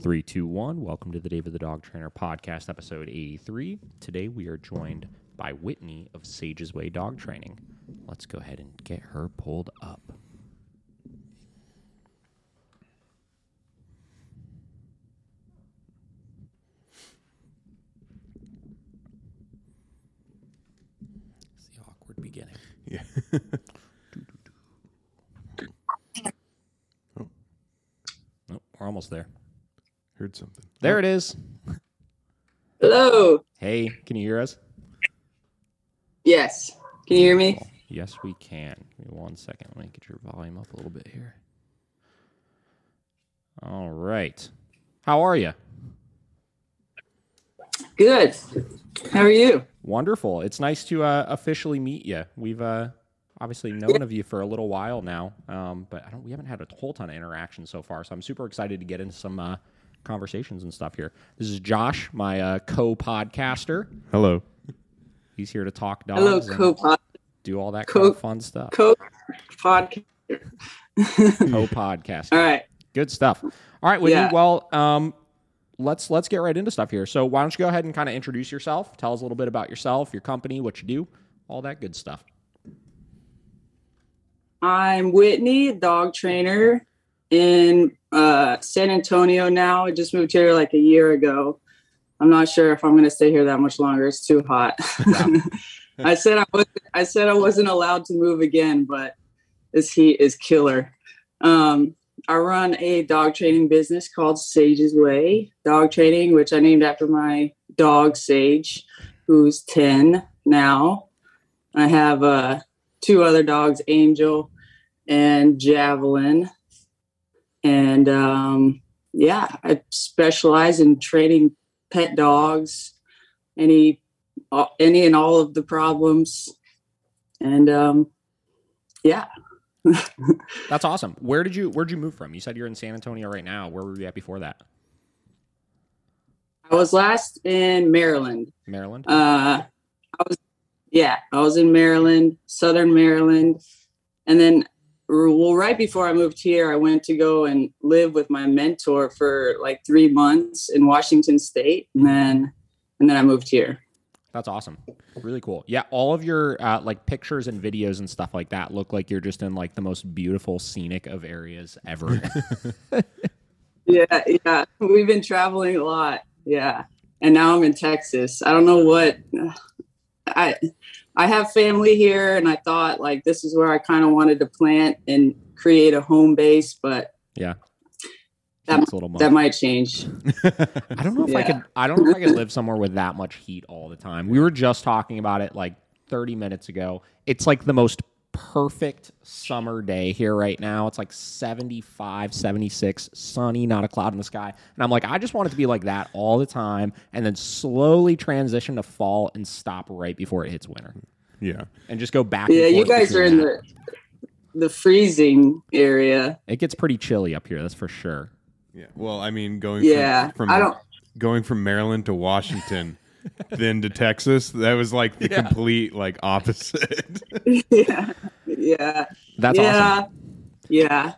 Three, two, one. Welcome to the David the Dog Trainer podcast, episode 83. Today we are joined by Whitney of Saiges Way Dog Training. Let's go ahead and get her pulled up. It's the awkward beginning. Yeah. Nope, oh, we're almost there. Heard something. There it is. Hello. Hey, can you hear us? Yes. Can you hear me? Yes, we can. Give me one second. Let me get your volume up a little bit here. All right. How are you? Good. How are you? Wonderful. It's nice to uh, officially meet you. We've uh, obviously known of you for a little while now, um, but I don't. We haven't had a whole ton of interaction so far. So I'm super excited to get into some uh, conversations and stuff here. This is Josh, my uh, co-podcaster. Hello. He's here to talk dogs Hello, co-pod, do all that co- kind of fun stuff. co-podcast. Co-podcaster. All right. Good stuff. All right, Whitney. Yeah. Well, um, let's let's get right into stuff here. So why don't you go ahead and kind of introduce yourself? Tell us a little bit about yourself, your company, what you do, all that good stuff. I'm Whitney, dog trainer in uh, San Antonio now. I just moved here like a year ago. I'm not sure if I'm going to stay here that much longer. It's too hot. I said I was I said I wasn't allowed to move again, but this heat is killer. Um, I run a dog training business called Saiges Way Dog Training, which I named after my dog Sage, who's 10 now. I have uh, two other dogs, Angel and Javelin. And um, yeah, I specialize in training pet dogs, any any and all of the problems. And um, yeah, That's awesome. Where did you where'd you move from? You said you're in San Antonio right now. Where were you at before that? I was last in Maryland. Maryland. Uh, I was, yeah, I was in Maryland, Southern Maryland, and then, well, right before I moved here, I went to go and live with my mentor for like three months in Washington State, and then, and then I moved here. That's awesome. Really cool. Yeah, all of your uh, like pictures and videos and stuff like that look like you're just in like the most beautiful scenic of areas ever. Yeah, yeah, we've been traveling a lot. Yeah, and now I'm in Texas. I don't know what I. I have family here, and I thought like this is where I kind of wanted to plant and create a home base, but yeah. That- a little that might change. I don't know if I could. I don't know if I could live somewhere with that much heat all the time. We were just talking about it like 30 minutes ago. It's like the most perfect summer day here right now. It's like 75, 76, sunny, not a cloud in the sky. And I'm like, I just want it to be like that all the time, and then slowly transition to fall and stop right before it hits winter, Yeah. and just go back. Yeah, and you guys are in that. the the freezing area. It gets pretty chilly up here. That's for sure. Yeah. Well, I mean, going Yeah, from, from I don't. going from Maryland to Washington, then to Texas, that was like the Yeah. complete like opposite. Yeah, yeah, That's yeah, awesome. yeah,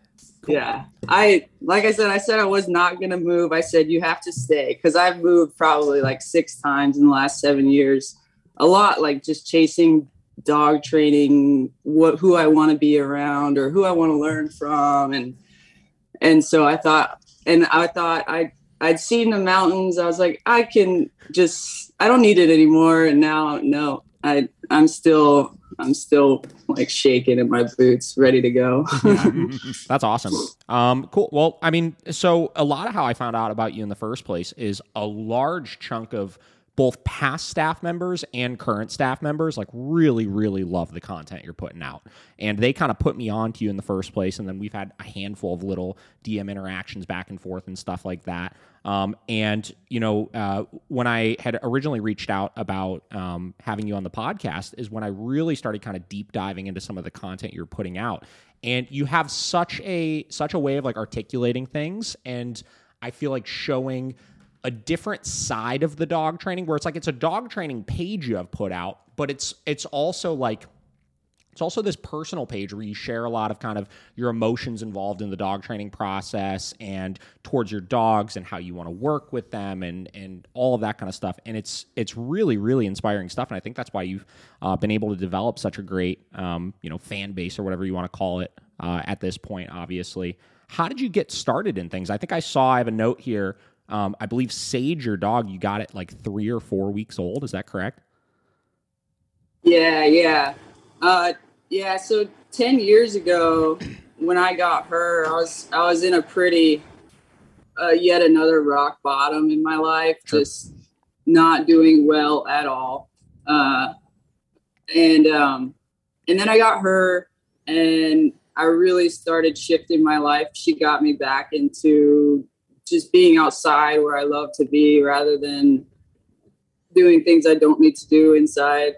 yeah. I like I said, I said I was not gonna move. I said you have to stay because I've moved probably like six times in the last seven years. A lot, like just chasing dog training, what who I want to be around or who I want to learn from, and and so I thought, and I thought I I'd seen the mountains. I was like, I can just I don't need it anymore. And now no, I I'm still I'm still like shaking in my boots, ready to go. That's awesome. Um, cool. Well, I mean, so a lot of how I found out about you in the first place is a large chunk of both past staff members and current staff members like really really love the content you're putting out. And they kind of put me on to you in the first place and then we've had a handful of little dm interactions back and forth and stuff like that. Um, and you know uh, when i had originally reached out about um, having you on the podcast is when i really started kind of deep diving into some of the content you're putting out. And you have such a such a way of like articulating things and i feel like showing a different side of the dog training where it's like it's a dog training page you have put out but it's it's also like It's also this personal page where you share a lot of kind of your emotions involved in the dog training process and towards your dogs and how you want to work with them and and all of that kind of stuff. And it's it's really really inspiring stuff. And I think that's why you've uh, been able to develop such a great um, you know fan base or whatever you want to call it uh, at this point. Obviously, how did you get started in things? I think I saw I have a note here. Um, I believe Sage, your dog, you got it like three or four weeks old. Is that correct? Yeah, yeah. Uh, yeah, so 10 years ago when I got her, I was I was in a pretty uh, yet another rock bottom in my life, sure. just not doing well at all. Uh, and um, and then I got her, and I really started shifting my life. She got me back into just being outside where I love to be, rather than doing things I don't need to do inside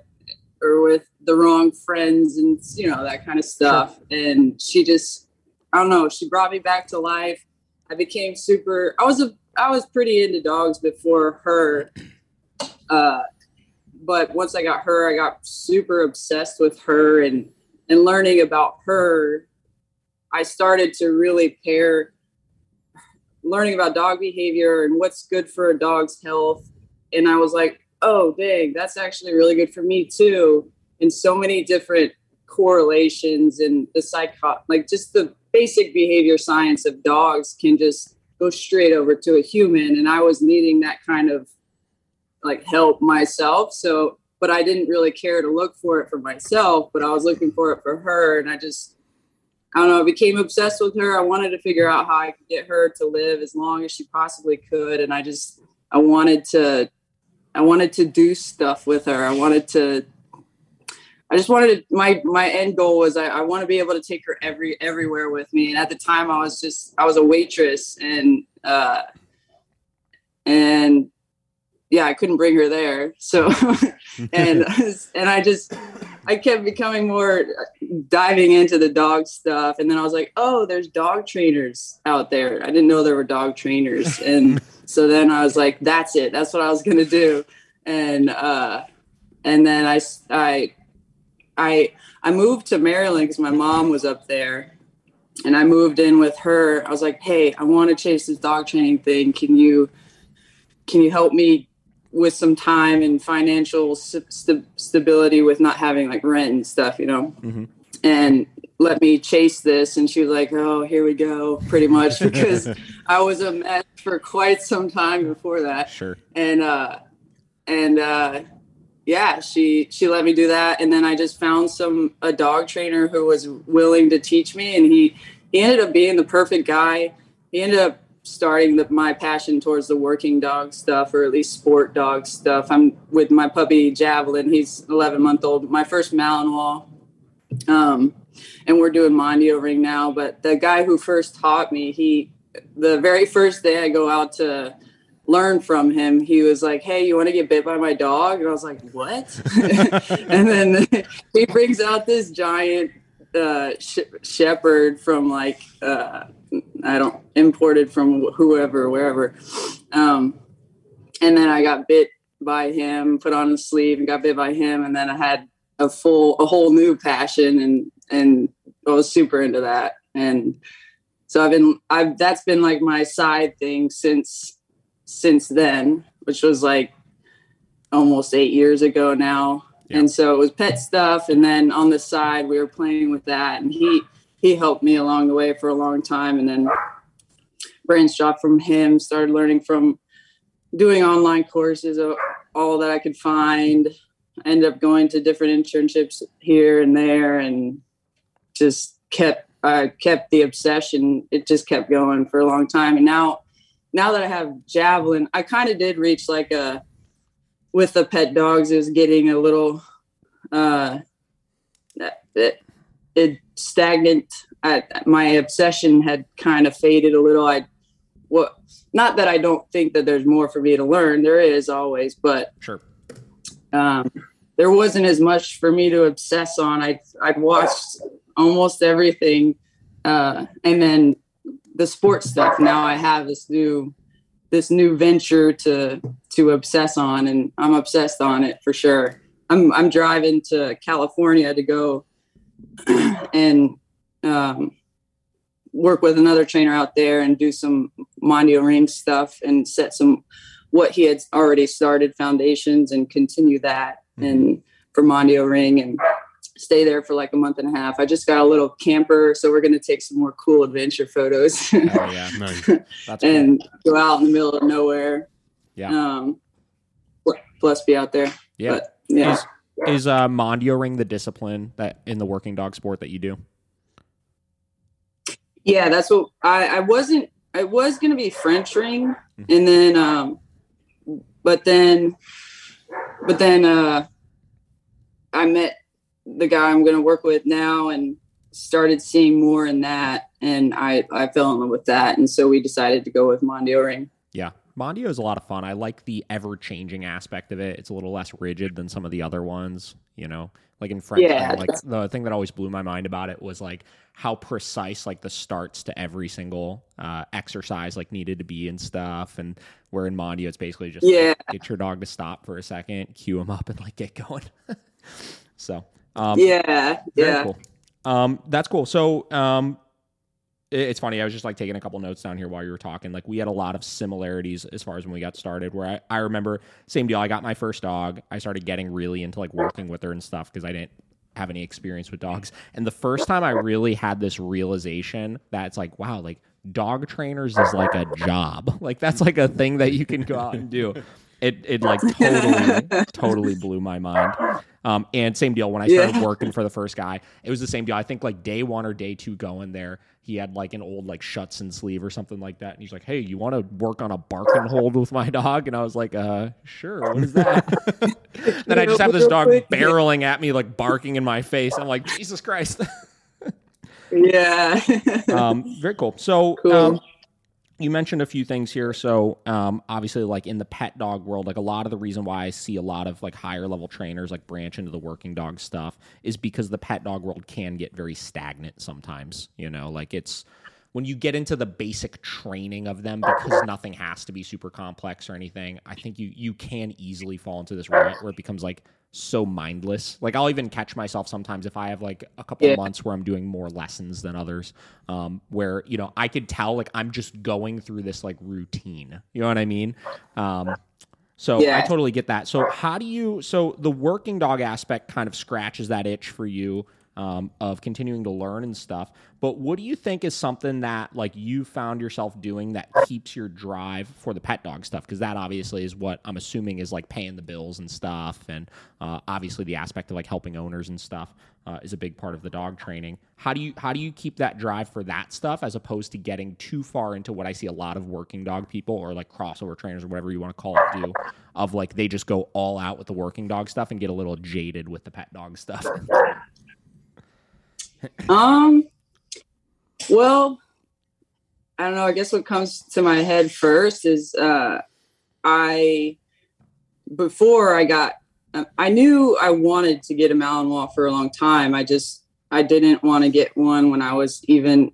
or with the wrong friends and you know that kind of stuff. And she just i don't know she brought me back to life. I became super i was a i was pretty into dogs before her uh but once i got her i got super obsessed with her and and learning about her i started to really pair learning about dog behavior and what's good for a dog's health. And i was like oh dang that's actually really good for me too. And so many different correlations and the psycho like just the basic behavior science of dogs can just go straight over to a human. And i was needing that kind of like help myself. So but i didn't really care to look for it for myself but i was looking for it for her. And i just i don't know i became obsessed with her i wanted to figure out how i could get her to live as long as she possibly could and i just i wanted to i wanted to do stuff with her i wanted to I just wanted to, my my end goal was I, I want to be able to take her every everywhere with me. And at the time, I was just I was a waitress, and uh, and yeah, I couldn't bring her there. So and and I just I kept becoming more diving into the dog stuff, and then I was like, oh, there's dog trainers out there. I didn't know there were dog trainers, and so then I was like, that's it. That's what I was gonna do, and uh, and then I I I I moved to Maryland because my mom was up there, and I moved in with her. I was like, "Hey, I want to chase this dog training thing. Can you can you help me with some time and financial st- stability with not having like rent and stuff, you know?" Mm-hmm. And let me chase this and she was like oh here we go pretty much because i was a mess for quite some time before that sure and uh and uh yeah, she she let me do that, and then I just found some a dog trainer who was willing to teach me, and he he ended up being the perfect guy. He ended up starting the, my passion towards the working dog stuff, or at least sport dog stuff. I'm with my puppy Javelin. He's 11 month old. My first Malinois. Um, and we're doing Mondio ring now. But the guy who first taught me, he the very first day I go out to learn from him, he was like, Hey, you want to get bit by my dog? And I was like, What? and then he brings out this giant uh, sh- shepherd from like, uh, I don't imported from whoever, wherever. Um, and then I got bit by him, put on a sleeve and got bit by him. And then I had a full, a whole new passion and, and I was super into that. And so I've been, I've, that's been like my side thing since since then, which was like almost eight years ago now. Yeah. And so it was pet stuff. And then on the side, we were playing with that. And he, he helped me along the way for a long time. And then branched off from him, started learning from doing online courses, all that I could find. I ended up going to different internships here and there and just kept I kept the obsession. It just kept going for a long time. And now now that I have javelin, I kind of did reach like a with the pet dogs is getting a little uh it, it stagnant. I, my obsession had kind of faded a little. I what not that I don't think that there's more for me to learn. There is always, but sure. Um, there wasn't as much for me to obsess on. I I'd watched almost everything, uh, and then the sports stuff. Now I have this new this new venture to to obsess on, and I'm obsessed on it for sure. I'm I'm driving to California to go and um, work with another trainer out there and do some Mondio ring stuff and set some what he had already started foundations and continue that mm-hmm. and for Mondio ring and stay there for like a month and a half. I just got a little camper, so we're going to take some more cool adventure photos. oh yeah, nice. And cool. go out in the middle of nowhere. Yeah. Um, plus be out there. Yeah. But, yeah. Is uh, Mondio ring the discipline that in the working dog sport that you do? Yeah, that's what I, I wasn't. I was going to be French ring, mm-hmm. and then, um, but then, but then, uh, I met the guy I'm going to work with now and started seeing more in that. And I, I fell in love with that. And so we decided to go with Mondio Ring. Yeah. Mondio is a lot of fun. I like the ever changing aspect of it. It's a little less rigid than some of the other ones, you know, like in French. Yeah, like the thing that always blew my mind about it was like how precise like the starts to every single uh, exercise like needed to be and stuff. And where in Mondio, it's basically just yeah. Like, get your dog to stop for a second, cue him up, and like get going. so um, yeah, yeah. Cool. Um, that's cool. So, um, it's funny. I was just like taking a couple notes down here while you were talking. Like we had a lot of similarities as far as when we got started. Where I, I remember same deal. I got my first dog. I started getting really into like working with her and stuff because I didn't have any experience with dogs. And the first time I really had this realization that it's like, wow, like dog trainers is like a job. Like that's like a thing that you can go out and do. It it like totally totally blew my mind. Um, and same deal when I started yeah. working for the first guy, it was the same deal. I think like day one or day two going there, he had like an old like Schutzhund sleeve or something like that, and he's like, "Hey, you want to work on a barking hold with my dog?" And I was like, "Uh, sure. What is that?" then I just have this dog barreling at me, like barking in my face. I'm like, Jesus Christ. yeah. um, very cool. So, cool. Um, you mentioned a few things here. So, um, obviously, like in the pet dog world, like a lot of the reason why I see a lot of like higher level trainers like branch into the working dog stuff is because the pet dog world can get very stagnant sometimes. You know, like it's when you get into the basic training of them because nothing has to be super complex or anything. I think you you can easily fall into this rut where it becomes like so mindless. Like I'll even catch myself sometimes if I have like a couple yeah. months where I'm doing more lessons than others, um, where you know I could tell like I'm just going through this like routine. You know what I mean? Um, so yeah. I totally get that. So how do you? So the working dog aspect kind of scratches that itch for you um, of continuing to learn and stuff. But what do you think is something that like you found yourself doing that keeps your drive for the pet dog stuff? Because that obviously is what I'm assuming is like paying the bills and stuff, and uh, obviously the aspect of like helping owners and stuff uh, is a big part of the dog training. How do you how do you keep that drive for that stuff as opposed to getting too far into what I see a lot of working dog people or like crossover trainers or whatever you want to call it do of like they just go all out with the working dog stuff and get a little jaded with the pet dog stuff. um, well, I don't know. I guess what comes to my head first is uh, I before I got I knew I wanted to get a Malinois for a long time. I just I didn't want to get one when I was even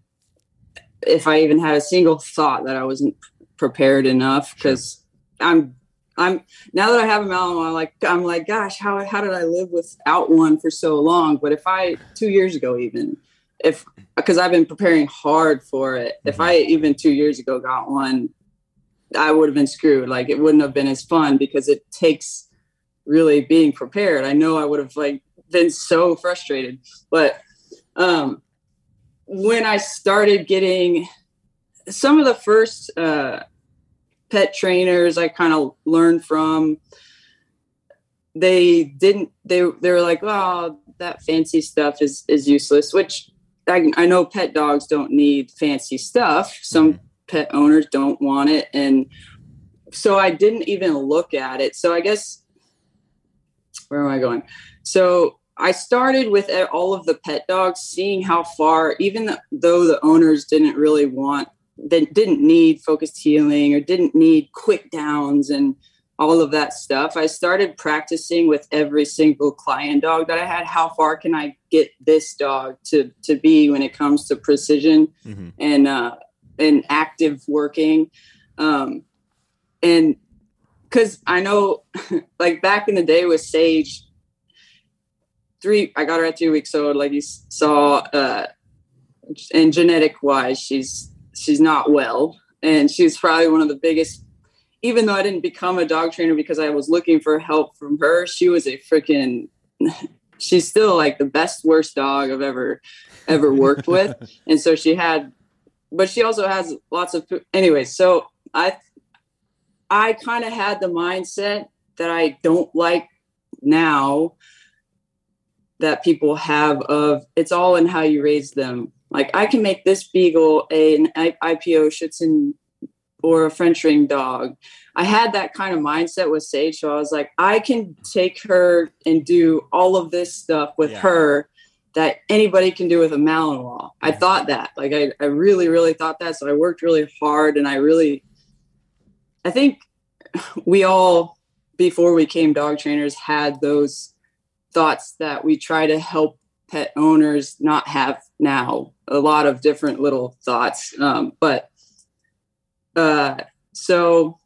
if I even had a single thought that I wasn't prepared enough because sure. I'm I'm now that I have a Malinois, like I'm like, gosh, how how did I live without one for so long? But if I two years ago even, if because I've been preparing hard for it, mm-hmm. if I even two years ago got one, I would have been screwed. Like it wouldn't have been as fun because it takes really being prepared. I know I would have like been so frustrated. But um when I started getting some of the first uh pet trainers I kind of learned from, they didn't they they were like, oh, that fancy stuff is is useless, which I, I know pet dogs don't need fancy stuff. Some mm-hmm. pet owners don't want it. And so I didn't even look at it. So I guess where am I going? So I started with all of the pet dogs, seeing how far, even though the owners didn't really want that didn't need focused heeling or didn't need quick downs and all of that stuff. I started practicing with every single client dog that I had. How far can I get this dog to to be when it comes to precision mm-hmm. and uh, and active working? Um, and because I know, like back in the day with Sage, three. I got her at three weeks old. Like you saw, uh, and genetic wise, she's she's not well, and she's probably one of the biggest. Even though I didn't become a dog trainer because I was looking for help from her, she was a freaking. She's still like the best worst dog I've ever ever worked with, and so she had, but she also has lots of. Anyway, so I, I kind of had the mindset that I don't like now that people have of it's all in how you raise them. Like I can make this beagle a, an IPO Schutzhund or a French ring dog. I had that kind of mindset with Sage. So I was like, I can take her and do all of this stuff with yeah. her that anybody can do with a Malinois. I thought that. Like I, I really, really thought that. So I worked really hard and I really I think we all before we came dog trainers had those thoughts that we try to help pet owners not have now. A lot of different little thoughts um, but uh, so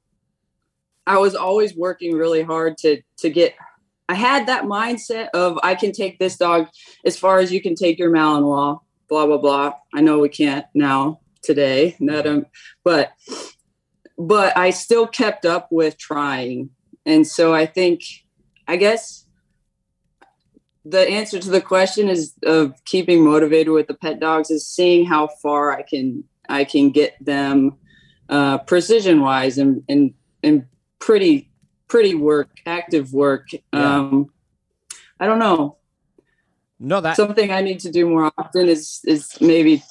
i was always working really hard to to get i had that mindset of i can take this dog as far as you can take your malinois blah blah blah. I know we can't now today that um, but but i still kept up with trying. And so i think i guess the answer to the question is of keeping motivated with the pet dogs is seeing how far I can I can get them uh, precision wise and and and pretty pretty work active work. Yeah. Um, I don't know. No, that something I need to do more often is is maybe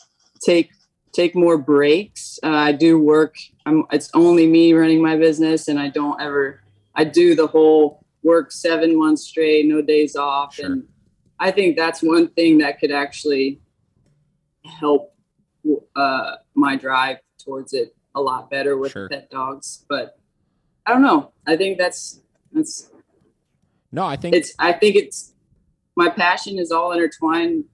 take take more breaks. Uh, I do work. I'm. It's only me running my business, and I don't ever. I do the whole work seven months straight, no days off. Sure. And I think that's one thing that could actually help uh, my drive towards it a lot better with sure. pet dogs. But I don't know. I think that's that's no. I think it's. I think it's my passion is all intertwined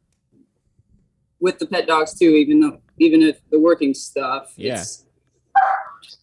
with the pet dogs too. Even though even if the working stuff, yeah.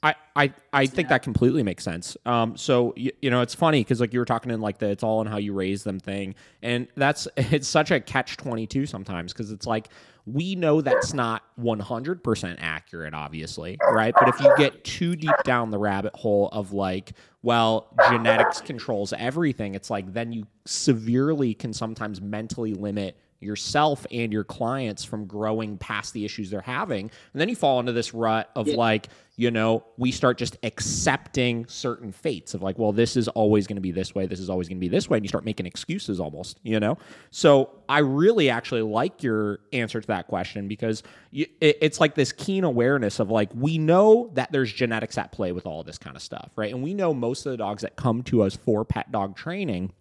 I, I, I think that completely makes sense. Um, so you, you know, it's funny because like you were talking in like the it's all in how you raise them thing, and that's it's such a catch twenty two sometimes because it's like we know that's not one hundred percent accurate, obviously, right? But if you get too deep down the rabbit hole of like, well, genetics controls everything, it's like then you severely can sometimes mentally limit yourself and your clients from growing past the issues they're having. And then you fall into this rut of yeah. like, you know, we start just accepting certain fates of like, well, this is always going to be this way, this is always going to be this way, and you start making excuses almost, you know? So I really actually like your answer to that question because it's like this keen awareness of like, we know that there's genetics at play with all this kind of stuff, right? And we know most of the dogs that come to us for pet dog training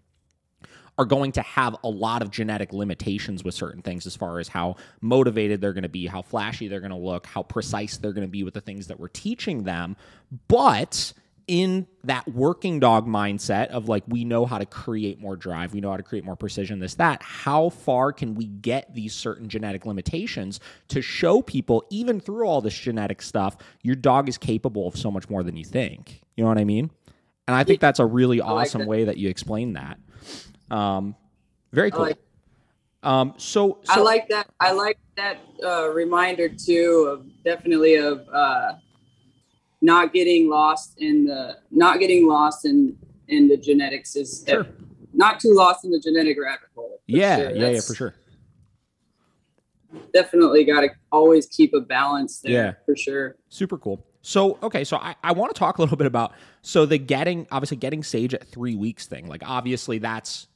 are going to have a lot of genetic limitations with certain things as far as how motivated they're going to be, how flashy they're going to look, how precise they're going to be with the things that we're teaching them. But in that working dog mindset of like we know how to create more drive we know how to create more precision this that how far can we get these certain genetic limitations to show people even through all this genetic stuff your dog is capable of so much more than you think? You know what i mean? And i think that's a really awesome way that you explain that um, very cool. Like, um, so, so, I like that. I like that uh, reminder too of definitely of uh, not getting lost in the not getting lost in in the genetics is sure. not too lost in the genetic rabbit hole. Yeah, sure. yeah, That's, yeah, for sure. Definitely got to always keep a balance there. Yeah, for sure. Super cool. So okay, so I, I want to talk a little bit about so the getting obviously getting Sage at three weeks thing. Like obviously that's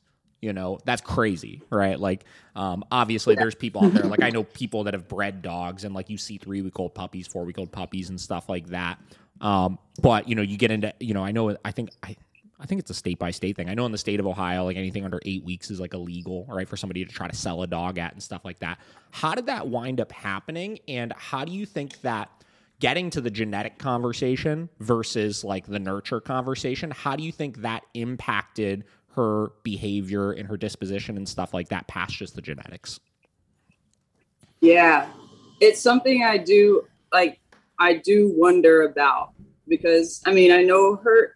you know that's crazy right like um, obviously there's people out there like i know people that have bred dogs and like you see three week old puppies four week old puppies and stuff like that um, but you know you get into you know i know i think i I think it's a state by state thing. I know in the state of Ohio, like anything under eight weeks is like illegal, right, for somebody to try to sell a dog at and stuff like that. How did that wind up happening? And how do you think that getting to the genetic conversation versus like the nurture conversation, how do you think that impacted her behavior and her disposition and stuff like that past just the genetics? Yeah, it's something I do like. I do wonder about because I mean I know her.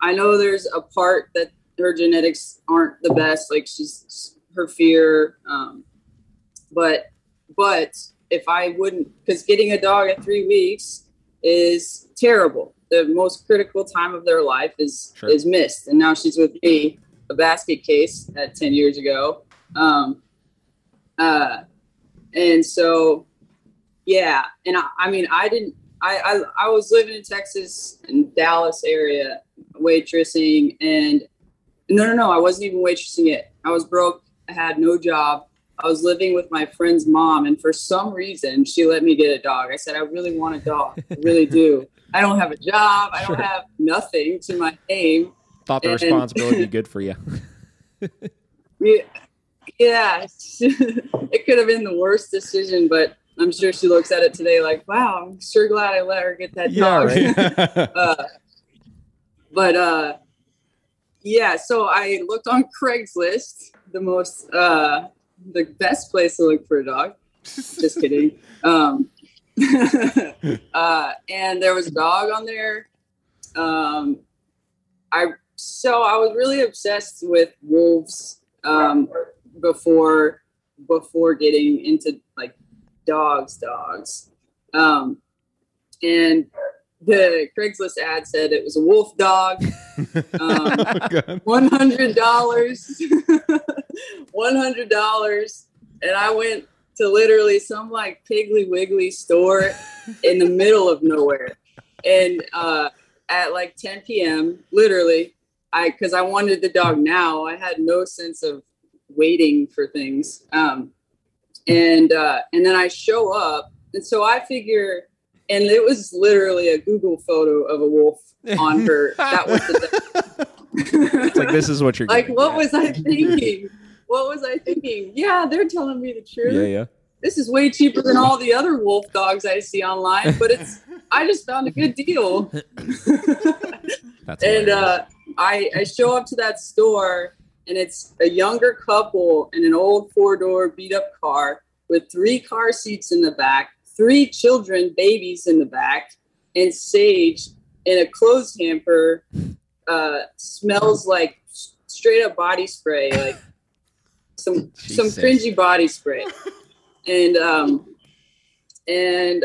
I know there's a part that her genetics aren't the best. Like she's her fear. Um, but but if I wouldn't, because getting a dog at three weeks is terrible. The most critical time of their life is Sure. is missed, and now she's with me, a basket case at ten years ago. Um, uh, and so, yeah, and I, I mean, I didn't. I, I I was living in Texas in Dallas area waitressing, and no, no, no, I wasn't even waitressing it. I was broke. I had no job. I was living with my friend's mom, and for some reason, she let me get a dog. I said, I really want a dog. I really do. I don't have a job. I don't have nothing to my name. Thought the And- responsibility good for you. Yeah, yeah. it could have been the worst decision, but I'm sure she looks at it today like, wow, I'm sure glad I let her get that dog. uh, but uh, yeah, so I looked on Craigslist, the most, uh, the best place to look for a dog. Just kidding. Um, uh, and there was a dog on there. Um, I so I was really obsessed with wolves um, before before getting into like dogs, dogs. Um, and the Craigslist ad said it was a wolf dog. Um, one hundred dollars, one hundred dollars, and I went to literally some like Piggly Wiggly store in the middle of nowhere, and uh, at like 10 p.m. literally, I because I wanted the dog now. I had no sense of waiting for things, um, and uh, and then I show up, and so I figure. And it was literally a Google photo of a wolf on her. That was the It's like this is what you're like getting. what was i thinking what was i thinking? Yeah they're telling me the truth. Yeah, yeah. this is way cheaper than all the other wolf dogs i see online but it's i just found a good deal. That's and uh i i show up to that store and it's a younger couple in an old four door beat up car with three car seats in the back three children babies in the back and sage in a clothes hamper uh smells like straight up body spray like some some cringy body spray and um and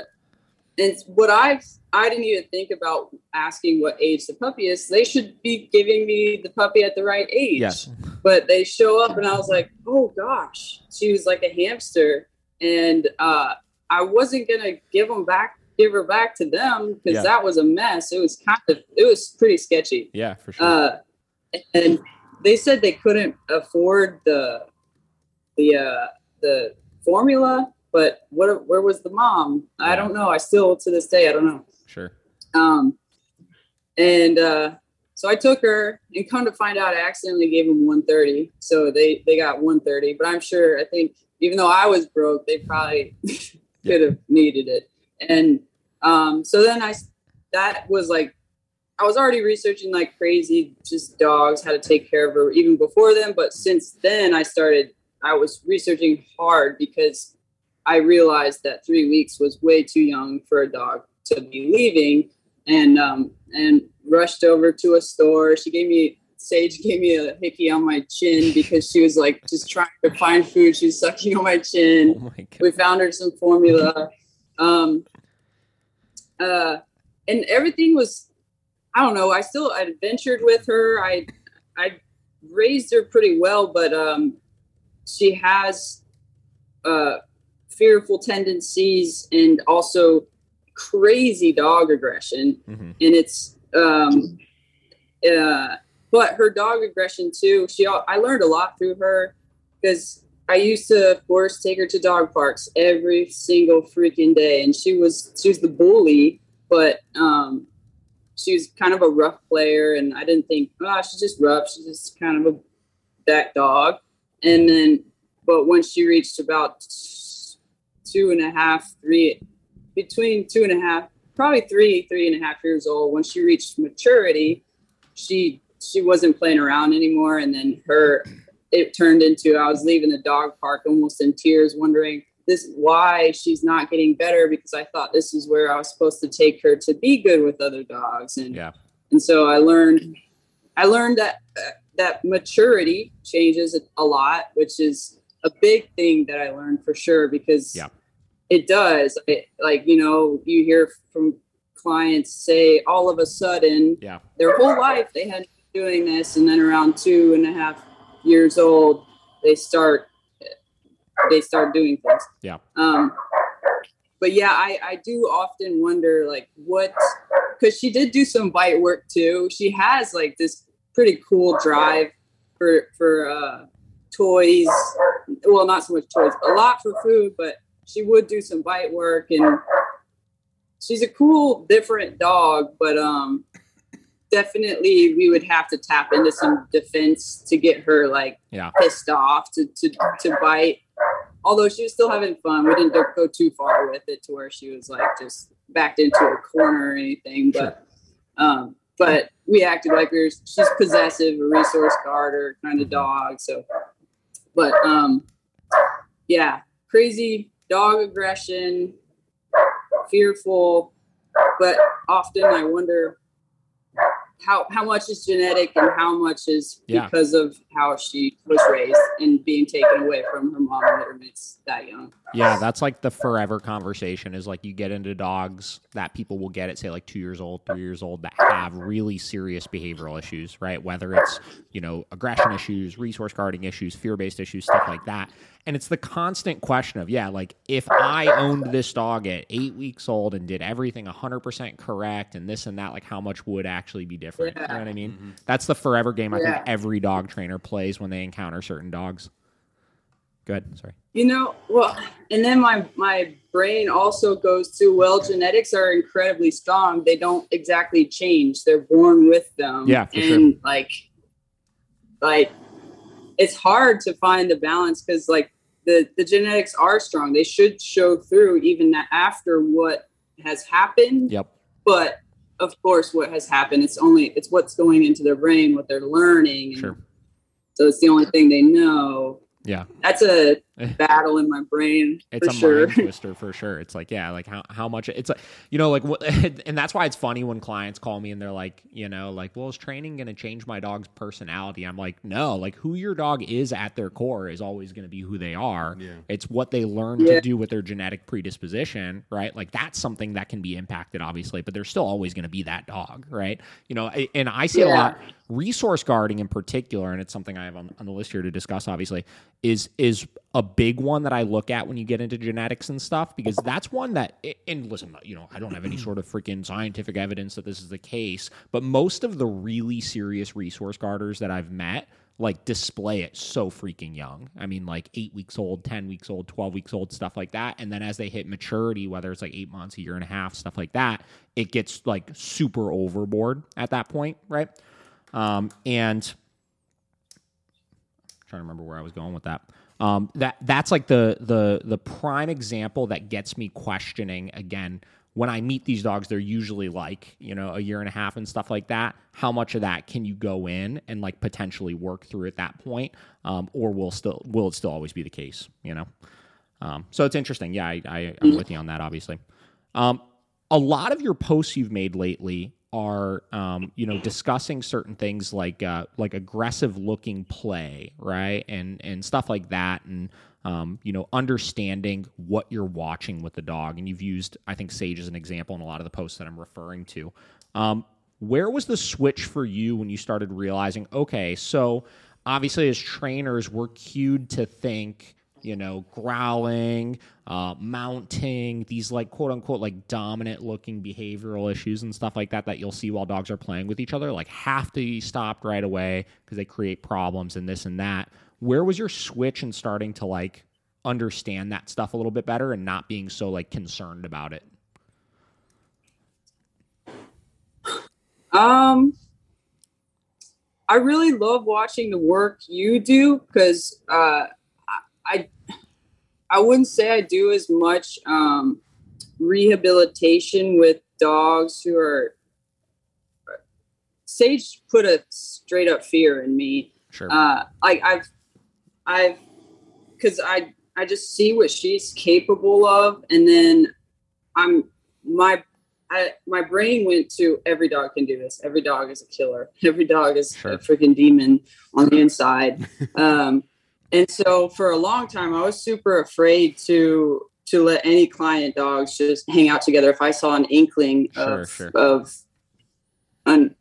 and what i i didn't even think about asking what age the puppy is they should be giving me the puppy at the right age yes. but they show up and I was like, oh gosh, she was like a hamster, and uh, I wasn't gonna give them back, give her back to them because Yeah. that was a mess. It was kind of, it was pretty sketchy. Yeah, for sure. Uh, and they said they couldn't afford the the uh, the formula, but what? Where was the mom? I don't know. I still to this day I don't know. sure. Um, and uh, so I took her, and come to find out, I accidentally gave them 130. So they they got 130. But I'm sure, I think, even though I was broke, they probably could have needed it. And um, so then I, that was like, I was already researching like crazy, just dogs, how to take care of her even before then. But since then, I started, I was researching hard because I realized that three weeks was way too young for a dog to be leaving and um and rushed over to a store. She gave me sage gave me a hickey on my chin because she was like just trying to find food. She's sucking on my Oh chin my god. we found her some formula. Um uh and everything was i don't know i still i adventured with her. I i raised her pretty well but um she has uh fearful tendencies and also crazy dog aggression. Mhm. and it's um uh but her dog aggression too she i learned a lot through her because i used to of course take her to dog parks every single freaking day. And she was she was the bully but um she was kind of a rough player. And i didn't think oh she's just rough. She's just kind of a that dog and then but when she reached about two and a half three between two and a half probably three three and a half years old when she reached maturity she she wasn't playing around anymore and then her it turned into i was leaving the dog park almost in tears wondering this why she's not getting better because i thought this is where i was supposed to take her to be good with other dogs and Yeah. and so i learned i learned that uh, that maturity changes a lot, which is a big thing that I learned for sure because Yeah. it does. It, like you know, you hear from clients say all of a sudden Yeah. their whole life they had been doing this, and then around two and a half years old they start they start doing things. Yeah. Um, but yeah, I, I do often wonder like what because she did do some bite work too. She has like this pretty cool drive for for uh, toys. Well, not so much toys, a lot for food, but she would do some bite work and she's a cool, different dog. But um, definitely we would have to tap into some defense to get her like Yeah. pissed off to to to bite. Although she was still having fun, we didn't go too far with it to where she was like just backed into a corner or anything. But um, but we acted like we were. She's possessive, a resource guarder kind of dog. So, but um, yeah, crazy dog aggression, fearful, but often I wonder how how much is genetic and how much is Yeah. because of how she was raised and being taken away from her mom and her mates that young. Yeah, that's like the forever conversation is like you get into dogs that people will get at say like 2 years old, 3 years old that have really serious behavioral issues, right? Whether it's, you know, aggression issues, resource guarding issues, fear-based issues, stuff like that. And it's the constant question of, yeah, like if I owned this dog at 8 weeks old and did everything 100% correct and this and that, like how much would actually be different? You know what I mean? Mm-hmm. That's the forever game I think every dog trainer plays when they encounter certain dogs. Go ahead, sorry. You know, well, and then my my brain also goes to well, genetics are incredibly strong. They don't exactly change. They're born with them. Yeah, and sure. like, like it's hard to find the balance because like the the genetics are strong. They should show through even after what has happened. Yep. But of course, what has happened, it's only it's what's going into their brain, what they're learning. Sure. So it's the only thing they know. Yeah. That's a battle in my brain It's for a sure. mind twister for sure. It's like, yeah, like how, how much it's like, you know, like, what, and that's why it's funny when clients call me and they're like, you know, like, well, is training going to change my dog's personality? I'm like, no, like who your dog is at their core is always going to be who they are. Yeah. It's what they learn Yeah. to do with their genetic predisposition, right? Like that's something that can be impacted, obviously, but they're still always going to be that dog, right? You know, and I see a lot resource guarding in particular, and it's something I have on, on the list here to discuss, obviously, is is a big one that I look at when you get into genetics and stuff because that's one that and listen, you know, I don't have any sort of freaking scientific evidence that this is the case, but most of the really serious resource guarders that I've met like display it so freaking young. I mean, like eight weeks old, 10 weeks old, 12 weeks old, stuff like that. And then as they hit maturity, whether it's like eight months, a year and a half, stuff like that, it gets like super overboard at that point, right? Um, and trying to remember where I was going with that. Um, that that's like the the the prime example that gets me questioning again. When I meet these dogs, they're usually like you know a year and a half and stuff like that. How much of that can you go in and like potentially work through at that point, um, or will still will it still always be the case? You know. Um, so it's interesting. Yeah, I, I, I'm with you on that. Obviously, um, a lot of your posts you've made lately are, um, you know, discussing certain things like uh, like aggressive looking play, right, and and stuff like that, and um, you know, understanding what you're watching with the dog. And you've used, I think, Sage as an example in a lot of the posts that I'm referring to. Um, where was the switch for you when you started realizing, okay, so obviously as trainers, we're cued to think you know, growling, uh, mounting, these like quote unquote like dominant looking behavioral issues and stuff like that that you'll see while dogs are playing with each other, like have to be stopped right away because they create problems and this and that. Where was your switch in starting to like understand that stuff a little bit better and not being so like concerned about it? Um, I really love watching the work you do because uh, I I wouldn't say I do as much um, rehabilitation with dogs who are. Sage put a straight up fear in me. Sure. Uh, like I've, I've, because I I just see what she's capable of, and then I'm my I my brain went to every dog can do this. Every dog is a killer. Every dog is Sure. a freaking demon on the inside. um, and so for a long time, I was super afraid to to let any client dogs just hang out together. If I saw an inkling Sure, of sure. of un,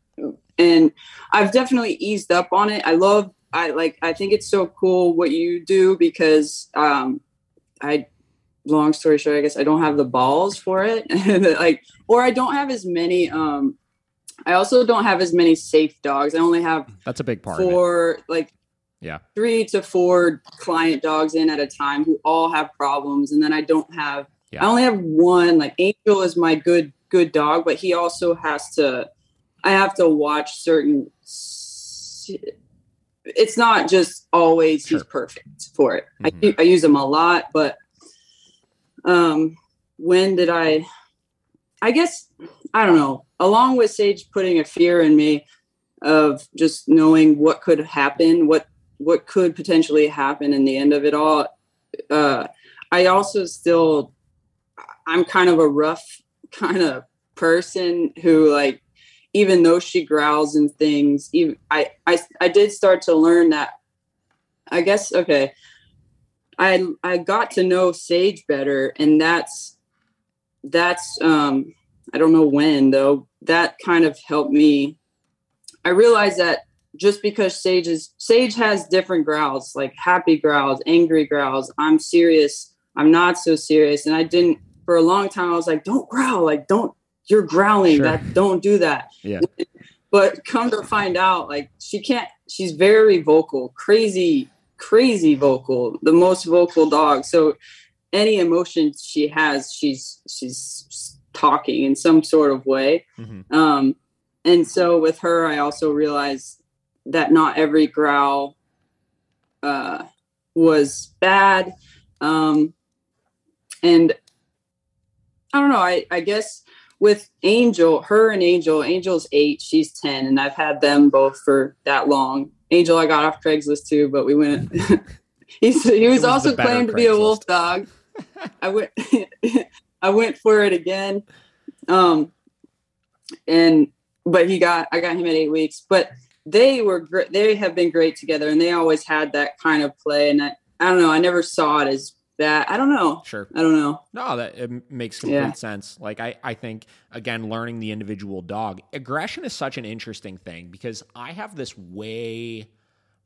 and I've definitely eased up on it. I love I like I think it's so cool what you do because um I long story short, I guess I don't have the balls for it. like or I don't have as many um I also don't have as many safe dogs. I only have That's a big part four like Yeah. three to four client dogs in at a time who all have problems and then i don't have Yeah. i only have one like angel is my good good dog but he also has to i have to watch certain it's not just always he's perfect for it Mhm. I, I use him a lot but um when did i i guess i don't know along with sage putting a fear in me of just knowing what could happen, what what could potentially happen in the end of it all. Uh, I also still, I'm kind of a rough kind of person who like, even though she growls and things, even I I I did start to learn that. I guess okay. I I got to know Sage better, and that's that's um I don't know when though. That kind of helped me I realized that just because Sage is Sage has different growls, like happy growls, angry growls. I'm serious. I'm not so serious. And I didn't for a long time. I was like, don't growl. Like, don't you're growling. Sure. That don't do that. Yeah. But come to find out, like she can't. She's very vocal, crazy, crazy vocal. The most vocal dog. So any emotion she has, she's she's talking in some sort of way. Mhm. Um, and so with her, I also realized that not every growl uh, was bad. Um, and I don't know. I, I guess with Angel, her and Angel, Angel's eight, she's 10, and I've had them both for that long. Angel, I got off Craigslist too, but we went. He's, he was, was also claimed to be a wolf dog. I went, I went for it again. Um, and but he got I got him at eight weeks. But they were great. They have been great together, and they always had that kind of play. And I, I don't know. I never saw it as bad. I don't know. Sure. I don't know. No, that it makes complete Yeah. sense. Like I, I think again, learning the individual dog aggression is such an interesting thing because I have this way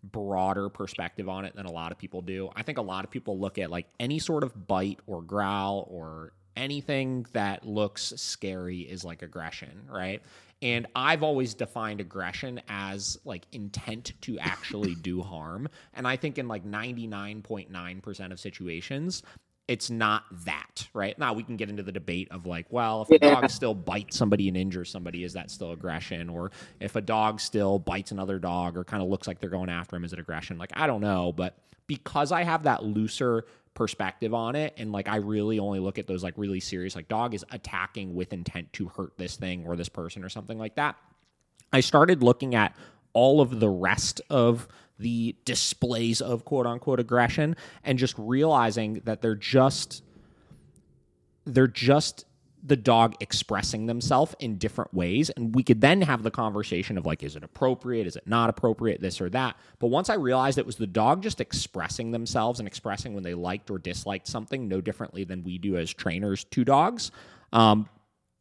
broader perspective on it than a lot of people do. I think a lot of people look at like any sort of bite or growl or anything that looks scary is like aggression, right? And I've always defined aggression as like intent to actually do harm. And I think in like 99.9% of situations, it's not that, right? Now we can get into the debate of like, well, if a Yeah. dog still bites somebody and injures somebody, is that still aggression? Or if a dog still bites another dog or kind of looks like they're going after him, is it aggression? Like, I don't know. But because I have that looser perspective on it and like I really only look at those like really serious, like dog is attacking with intent to hurt this thing or this person or something like that. I started looking at all of the rest of the displays of quote unquote aggression and just realizing that they're just they're just the dog expressing themselves in different ways and we could then have the conversation of like is it appropriate? Is it not appropriate? This or that. But once i realized it was the dog just expressing themselves and expressing when they liked or disliked something no differently than we do as trainers to dogs um,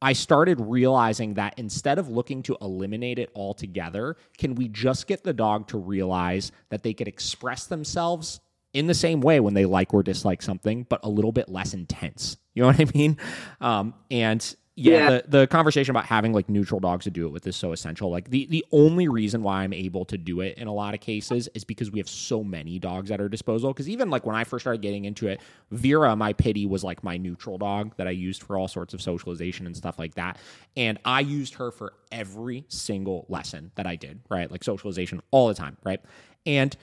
I started realizing that instead of looking to eliminate it altogether, can we just get the dog to realize that they could express themselves in the same way when they like or dislike something, but a little bit less intense? You know what I mean? Um, and yeah, Yeah. The, the conversation about having like neutral dogs to do it with is so essential. Like the, the only reason why I'm able to do it in a lot of cases is because we have so many dogs at our disposal. Because even like when I first started getting into it, Vera, my pity, was like my neutral dog that I used for all sorts of socialization and stuff like that. And I used her for every single lesson that I did, right? Like socialization all the time, right? And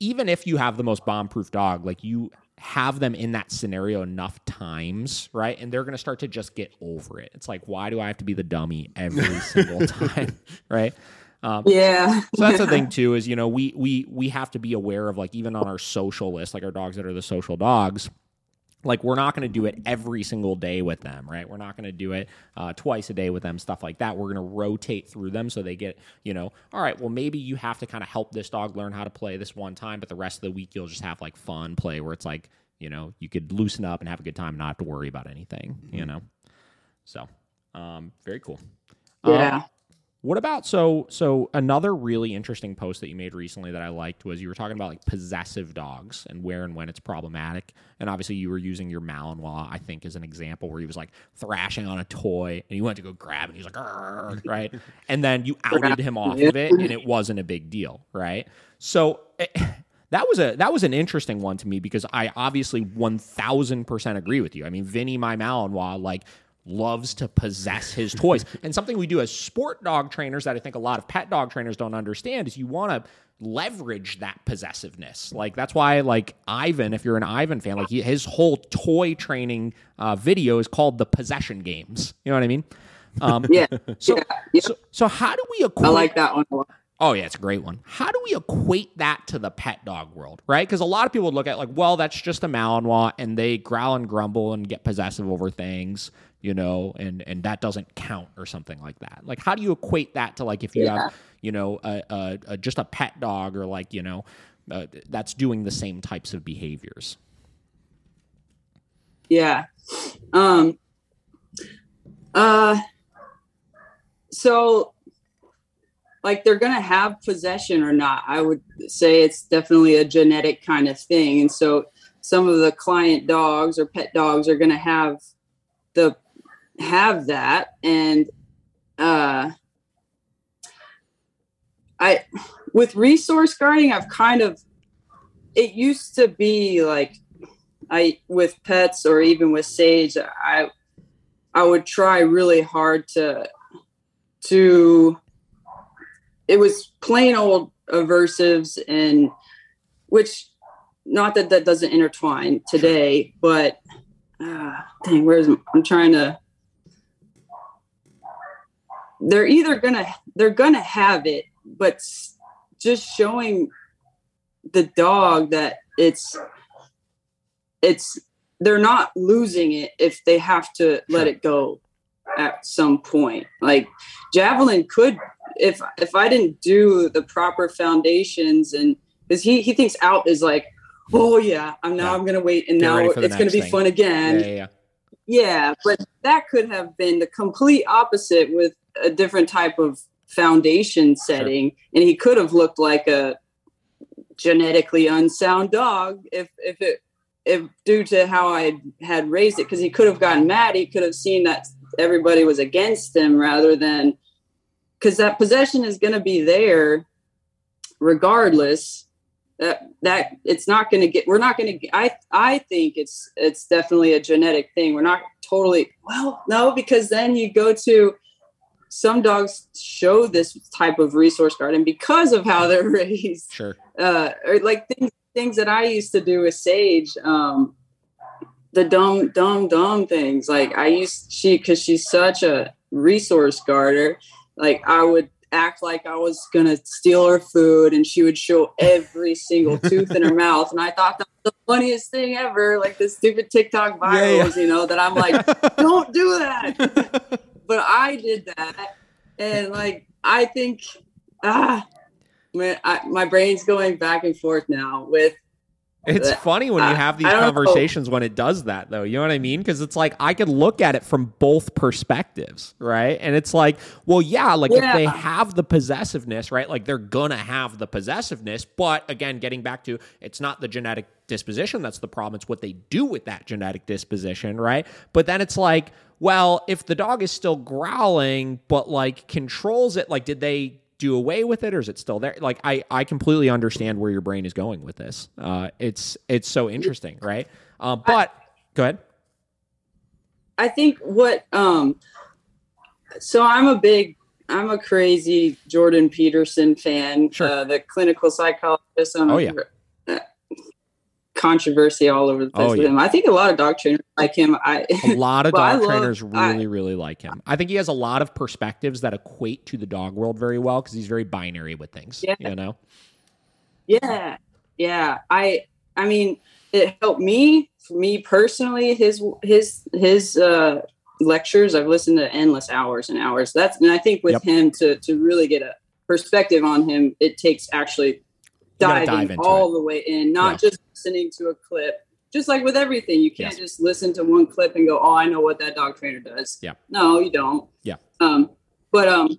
even if you have the most bomb proof dog, like you have them in that scenario enough times, right? And they're going to start to just get over it. It's like, why do I have to be the dummy every single time, right? Um, Yeah. so that's the thing too is you know we we we have to be aware of like even on our social list like our dogs that are the social dogs like we're not going to do it every single day with them right? We're not going to do it uh, twice a day with them stuff like that. We're going to rotate through them so they get you know all right well maybe you have to kind of help this dog learn how to play this one time but the rest of the week you'll just have like fun play where it's like you know you could loosen up and have a good time and not have to worry about anything you know? So um, very cool. Um, Yeah. What about so so another really interesting post that you made recently that I liked was you were talking about like possessive dogs and where and when it's problematic. And obviously you were using your Malinois, I think, as an example where he was like thrashing on a toy and you went to go grab it and he's like, right? And then you outed him off of it and it wasn't a big deal, right? So eh, that was a that was an interesting one to me because I obviously one thousand percent agree with you. I mean, Vinny, my Malinois, like loves to possess his toys. and something we do as sport dog trainers that I think a lot of pet dog trainers don't understand is you want to leverage that possessiveness. Like that's why like Ivan, if you're an Ivan fan, like he, his whole toy training uh, video is called the possession games. You know what I mean? Um, Yeah. so, yeah. yeah. so so how do we equate I like that one. Oh yeah, it's a great one. How do we equate that to the pet dog world, right? Because a lot of people would look at it like, well, that's just a Malinois, and they growl and grumble and get possessive over things, you know, and and that doesn't count or something like that. Like, how do you equate that to like if you Yeah. have, you know, a, a, a just a pet dog or like you know, uh, that's doing the same types of behaviors? Yeah. Um uh so like they're going to have possession or not. I would say it's definitely a genetic kind of thing. And so some of the client dogs or pet dogs are going to have the have that and uh I with resource guarding I've kind of it used to be like I with pets or even with Sage, I I would try really hard to to it was plain old aversives and which not that that doesn't intertwine today, but uh, dang, where's I'm trying to they're either gonna they're gonna have it, but just showing the dog that it's it's they're not losing it if they have to let it go at some point like javelin could if if i didn't do the proper foundations and because he he thinks out is like oh yeah i'm now Yeah. i'm gonna wait and Get now ready for the it's gonna be thing. fun again yeah, yeah, yeah. yeah, but that could have been the complete opposite with a different type of foundation setting, and he could have looked like a genetically unsound dog if if it if due to how I had raised it, because he could have gotten mad. He could have seen that everybody was against him rather than because that possession is going to be there regardless. That that it's not going to get we're not going to i i think it's it's definitely a genetic thing. We're not totally well no because then you go to some dogs show this type of resource guarding because of how they're raised Sure. uh or like things things that i used to do with sage um the dumb dumb dumb things like i used she because she's such a resource guarder like i would act like i was gonna steal her food and she would show every single tooth in her mouth and i thought that was the funniest thing ever like the stupid tiktok Yeah, yeah. virals you know that i'm like don't do that but I did that, and like I think, ah, man, I, my brain's going back and forth now. With It's funny when you have these don't know. conversations when it does that, though. You know what I mean? Because it's like I could look at it from both perspectives, right? And it's like, well, yeah, like if they have the possessiveness, right? Like they're gonna have the possessiveness, but again, getting back to it's not the genetic disposition that's the problem; it's what they do with that genetic disposition, right? But then it's like, well, if the dog is still growling, but like controls it, like did they? Do away with it or is it still there like i i completely understand where your brain is going with this uh it's it's so interesting right uh, but go ahead I think what um, so I'm a big, I'm a crazy Jordan Peterson fan. Sure. Uh, the clinical psychologist. Oh, yeah. Controversy all over the place Oh, with yeah. him. I think a lot of dog trainers like him. I a lot of dog love- trainers I- really really like him i think he has a lot of perspectives that equate to the dog world very well because he's very binary with things Yeah. you know Yeah. Yeah. I I mean, it helped me for me personally his his his uh lectures i've listened to endless hours and hours that's and i think with Yep. him to to really get a perspective on him it takes actually diving dive all the way in not just listening to a clip just like with everything you can't Yes. just listen to one clip and go oh i know what that dog trainer does Yeah. no you don't Yeah. um but um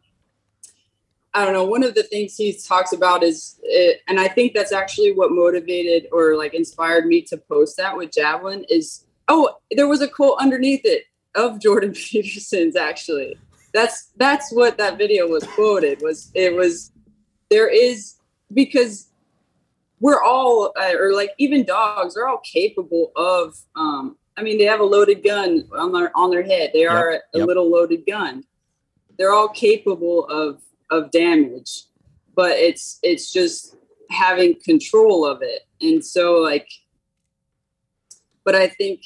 I don't know. One of the things he talks about is, it, and I think that's actually what motivated or like inspired me to post that with Javelin is, oh, there was a quote underneath it of Jordan Peterson's actually. That's that's what that video was quoted was it was there is because we're all uh, or like even dogs are all capable of um I mean they have a loaded gun on their on their head. They are a, a yep. little loaded gun. They're all capable of of damage but it's it's just having control of it and so like but i think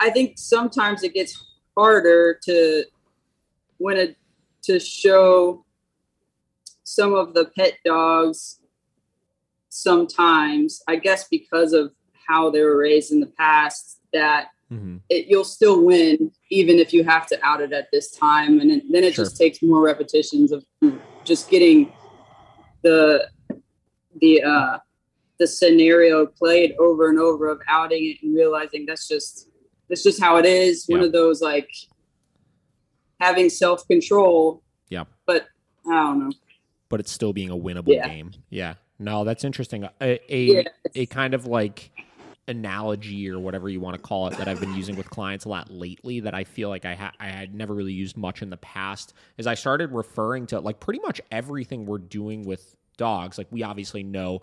i think sometimes it gets harder to when it to show some of the pet dogs sometimes i guess because of how they were raised in the past that Mhm. it, you'll still win even if you have to out it at this time and then it Sure. just takes more repetitions of just getting the the uh the scenario played over and over of outing it and realizing that's just that's just how it is one Yeah. of those like having self-control Yeah. but i don't know but it's still being a winnable Yeah. game. Yeah. No, that's interesting. A a, Yeah. a kind of like analogy or whatever you want to call it that I've been using with clients a lot lately that I feel like I ha- I had never really used much in the past is I started referring to like pretty much everything we're doing with dogs like we obviously know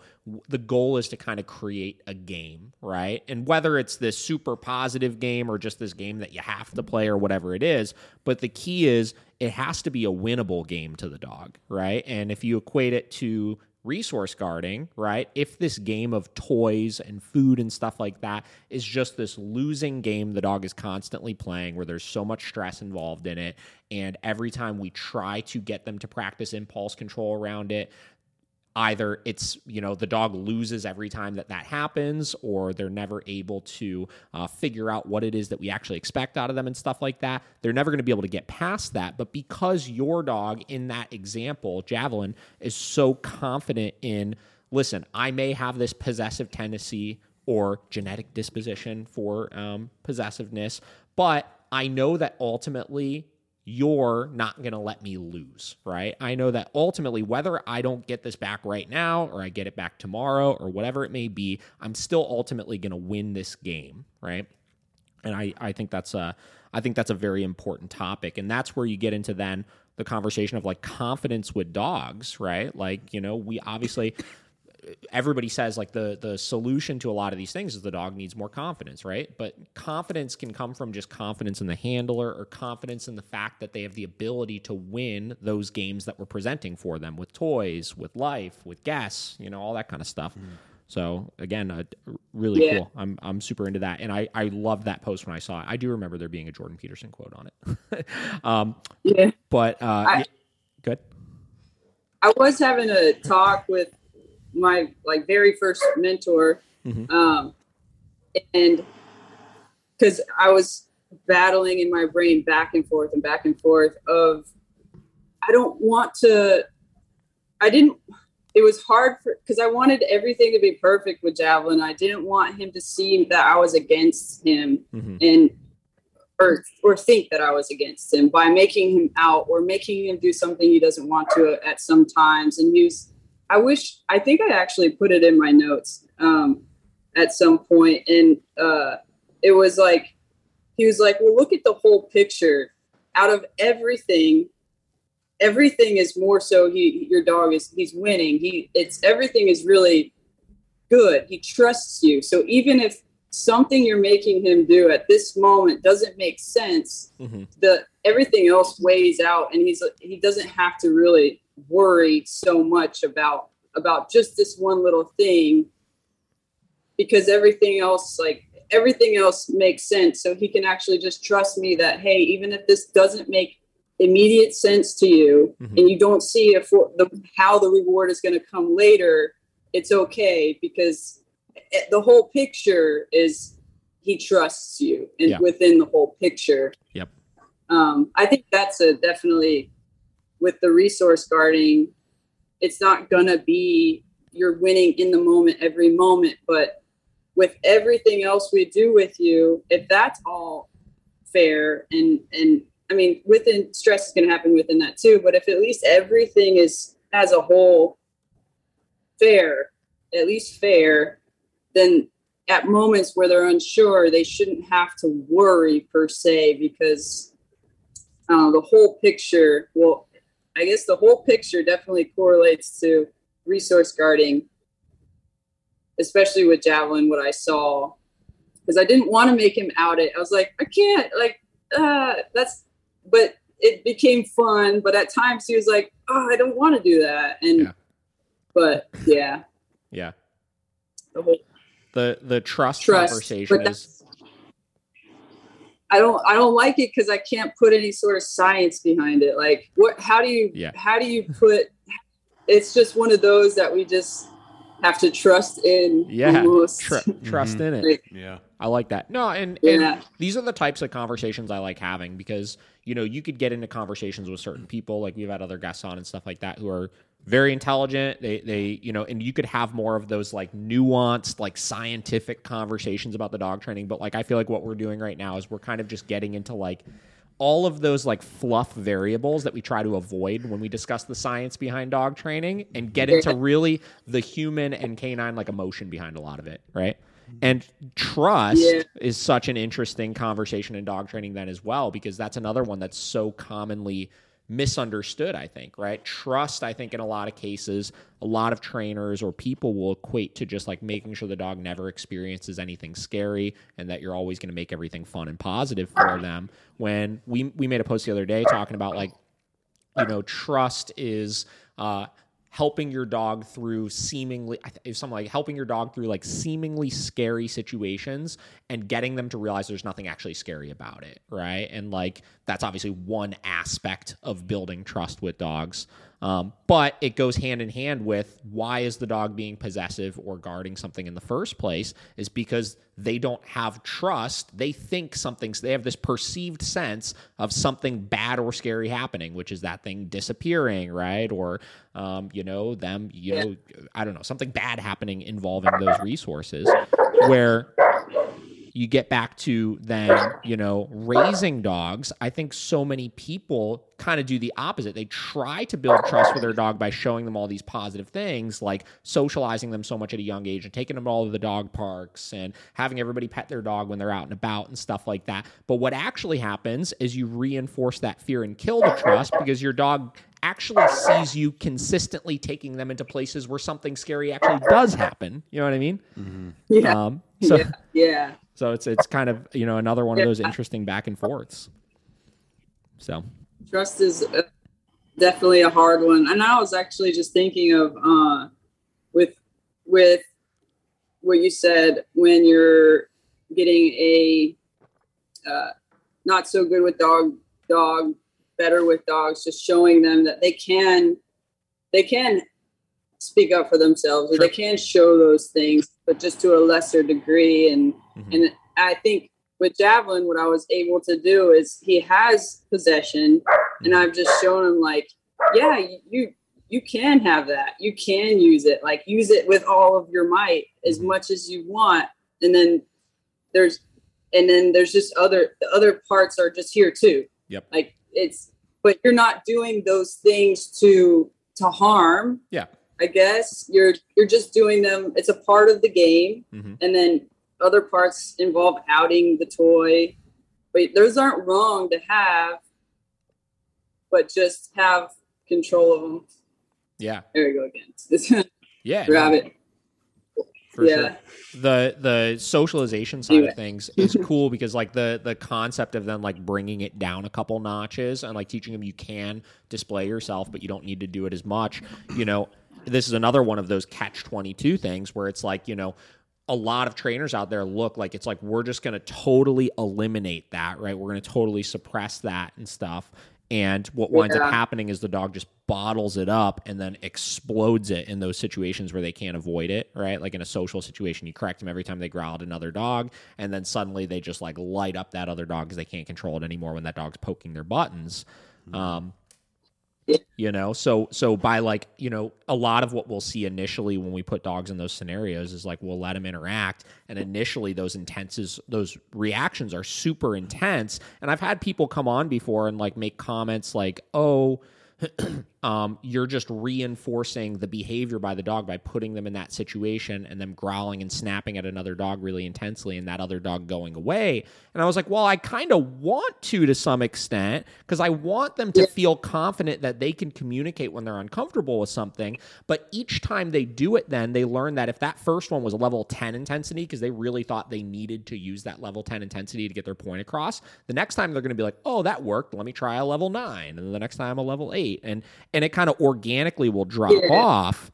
the goal is to kind of create a game right and whether it's this super positive game or just this game that you have to play or whatever it is but the key is it has to be a winnable game to the dog right and if you equate it to resource guarding, right? If this game of toys and food and stuff like that is just this losing game the dog is constantly playing where there's so much stress involved in it, and every time we try to get them to practice impulse control around it, either it's you know the dog loses every time that that happens or they're never able to uh, figure out what it is that we actually expect out of them and stuff like that they're never going to be able to get past that. But because your dog in that example javelin is so confident in listen i may have this possessive tendency or genetic disposition for um, possessiveness but i know that ultimately you're not going to let me lose, right? I know that ultimately, whether I don't get this back right now or I get it back tomorrow or whatever it may be, I'm still ultimately going to win this game, right? And I, I think that's a I think that's a very important topic, and that's where you get into then the conversation of like confidence with dogs, right? Like you know, we obviously everybody says like the the solution to a lot of these things is the dog needs more confidence, right? But confidence can come from just confidence in the handler or confidence in the fact that they have the ability to win those games that we're presenting for them with toys, with life, with guests, you know, all that kind of stuff. So again, uh, really Yeah. cool. I'm I'm super into that, and I I loved that post when I saw it. I do remember there being a Jordan Peterson quote on it. um, yeah but uh, I- yeah, good. I was having a talk with my like very first mentor, Mhm. um, and because I was battling in my brain back and forth and back and forth of I don't want to. I didn't. It was hard for because I wanted everything to be perfect with Javelin. I didn't want him to see that I was against him hmm and or or think that I was against him by making him out or making him do something he doesn't want to at some times. And use I wish I think I actually put it in my notes um, at some point, and uh, it was like he was like, "Well, look at the whole picture. Out of everything, everything is more so. He your dog is he's winning. He it's everything is really good. He trusts you. So even if something you're making him do at this moment doesn't make sense, mm-hmm. the everything else weighs out, and he's he doesn't have to really worry so much about about just this one little thing because everything else like everything else makes sense so he can actually just trust me that hey even if this doesn't make immediate sense to you Mhm. and you don't see if the how the reward is going to come later it's okay because the whole picture is he trusts you and Yeah. within the whole picture. Yep. Um, I think that's a definitely with the resource guarding, it's not gonna be you're winning in the moment every moment, but with everything else we do with you, if that's all fair and and I mean within stress is gonna happen within that too, but if at least everything is as a whole fair, at least fair, then at moments where they're unsure, they shouldn't have to worry per se because uh, the whole picture. Well, I guess the whole picture definitely correlates to resource guarding, especially with javelin. What I saw, because I didn't want to make him out it. I was like, I can't. Like, uh, that's. But it became fun. But at times he was like, Oh, I don't want to do that. And Yeah. but yeah, Yeah. the whole The the trust, trust. conversation is I don't I don't like it because I can't put any sort of science behind it. Like what how do you Yeah. how do you put it's just one of those that we just have to trust in yeah tr- mm-hmm. trust in it. Like, Yeah. I like that. No, and, Yeah. and these are the types of conversations I like having because you know you could get into conversations with certain people, like we've had other guests on and stuff like that, who are very intelligent. They they you know, and you could have more of those like nuanced, like scientific conversations about the dog training. But like I feel like what we're doing right now is we're kind of just getting into like all of those like fluff variables that we try to avoid when we discuss the science behind dog training and get into really the human and canine like emotion behind a lot of it, right? And trust Yeah. is such an interesting conversation in dog training then as well because that's another one that's so commonly misunderstood i think right? Trust i think in a lot of cases a lot of trainers or people will equate to just like making sure the dog never experiences anything scary and that you're always going to make everything fun and positive for them. When we we made a post the other day talking about like you know trust is uh helping your dog through seemingly I th- something like helping your dog through like seemingly scary situations and getting them to realize there's nothing actually scary about it right? And like that's obviously one aspect of building trust with dogs um, but it goes hand in hand with why is the dog being possessive or guarding something in the first place is because they don't have trust. They think something's they have this perceived sense of something bad or scary happening which is that thing disappearing right? Or um, you know them you know i don't know something bad happening involving those resources where you get back to then you know raising dogs i think so many people kind of do the opposite they try to build trust with their dog by showing them all these positive things like socializing them so much at a young age and taking them all to the dog parks and having everybody pet their dog when they're out and about and stuff like that but what actually happens is you reinforce that fear and kill the trust because your dog actually sees you consistently taking them into places where something scary actually does happen you know what i mean Yeah. um so yeah. Yeah. So it's it's kind of you know another one of those interesting back and forths. So Trust is uh, definitely a hard one. And I was actually just thinking of uh, with with what you said when you're getting a uh, not so good with dog dog better with dogs just showing them that they can they can speak up for themselves or they can show those things but just to a lesser degree and Mhm. and i think with javelin what i was able to do is he has possession and i've just shown him like yeah you- you can have that you can use it like use it with all of your might as Mhm. much as you want and then there's and then there's just other the other parts are just here too Yep. like it's but you're not doing those things to to harm Yeah. I guess you're you're just doing them it's a part of the game Mhm. and then other parts involve outing the toy but those aren't wrong to have but just have control of them yeah, there we go again yeah, grab no, it for yeah sure. The the socialization side Anyway. of things is cool because like the the concept of them like bringing it down a couple notches and like teaching them you can display yourself, but you don't need to do it as much. You know, this is another one of those catch twenty two things where it's like you know. A lot of trainers out there look like it's like we're just going to totally eliminate that, right? We're going to totally suppress that and stuff. And what winds up happening is the dog just bottles it up and then explodes it in those situations where they can't avoid it, right? Like in a social situation, you correct them every time they growl at another dog, and then suddenly they just like light up that other dog because they can't control it anymore when that dog's poking their buttons. Um, you know? So so by like you know a lot of what we'll see initially when we put dogs in those scenarios is like we'll let them interact and initially those intenses those reactions are super intense. And i've had people come on before and like make comments like oh um, you're just reinforcing the behavior by the dog by putting them in that situation and them growling and snapping at another dog really intensely and that other dog going away. And I was like, well, I kind of want to to some extent because I want them to feel confident that they can communicate when they're uncomfortable with something. But each time they do it, then they learn that if that first one was a level 10 intensity because they really thought they needed to use that level 10 intensity to get their point across, the next time they're going to be like, oh, that worked. Let me try a level nine. And then the next time a level eight. And and it kind of organically will drop Yeah. off.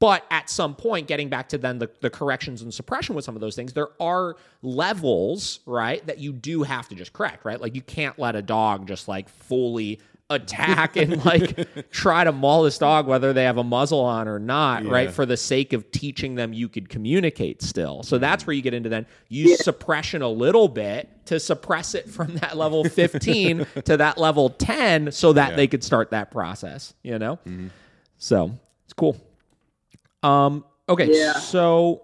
But at some point, getting back to then the, the corrections and suppression with some of those things, there are levels, right, that you do have to just correct, right? Like you can't let a dog just like fully attack and like try to maul this dog whether they have a muzzle on or not, right? For the sake of teaching them you could communicate still. So that's where you get into then use suppression a little bit to suppress it from that level 15 to that level 10 so that Yeah. they could start that process, you know? So it's cool. Um, okay, Yeah. so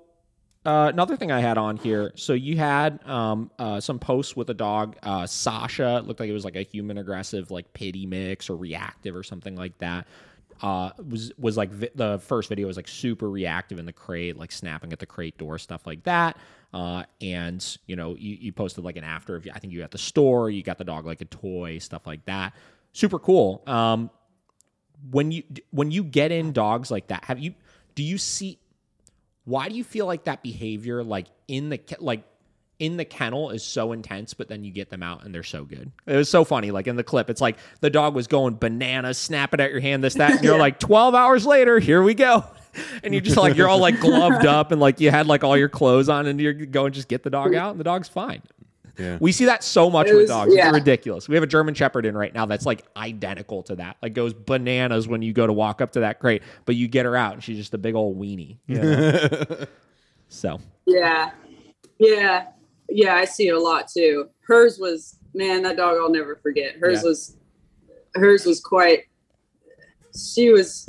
uh, another thing I had on here. So you had um, uh, some posts with a dog, uh, Sasha. It looked like it was like a human aggressive, like pity mix or reactive or something like that. Uh, was was like vi- the first video was like super reactive in the crate, like snapping at the crate door, stuff like that. Uh, and you know, you, you posted like an after. You, I think you at the store, you got the dog like a toy, stuff like that. Super cool. Um, when you when you get in dogs like that, have you do you see why do you feel like that behavior like in the like in the kennel is so intense but then you get them out and they're so good? It was so funny like in the clip it's like the dog was going bananas snapping at your hand this that and you're like 12 hours later here we go. And you're just like you're all like gloved up and like you had like all your clothes on and you're going just get the dog out and the dog's fine Yeah. we see that so much It with was- dogs. yeah. It's ridiculous. We have a German Shepherd in right now that's like identical to that. Like goes bananas when you go to walk up to that crate, but you get her out and she's just a big old weenie. you know? so Yeah. Yeah. Yeah, I see it a lot too. Hers was man, that dog I'll never forget. Hers Yeah. was hers was quite she was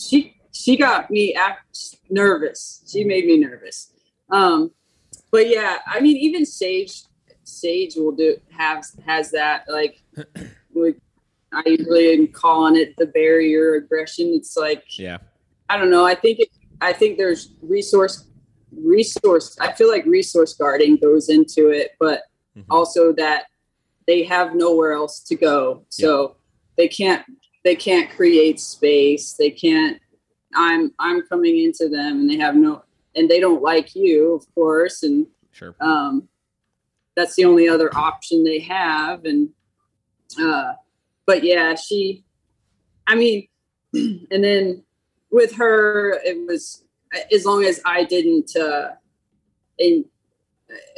she she got me act, nervous. She made me nervous. Um but yeah, I mean even Sage Sage will do have has that like we, I usually am calling it the barrier aggression. It's like yeah, I don't know. I think it, I think there's resource resource. I feel like resource guarding goes into it, but Mhm. also that they have nowhere else to go, so they can't they can't create space. They can't. I'm I'm coming into them, and they have no, and they don't like you, of course, and sure. um, that's the only other option they have and uh, but yeah she i mean and then with her it was as long as i didn't uh in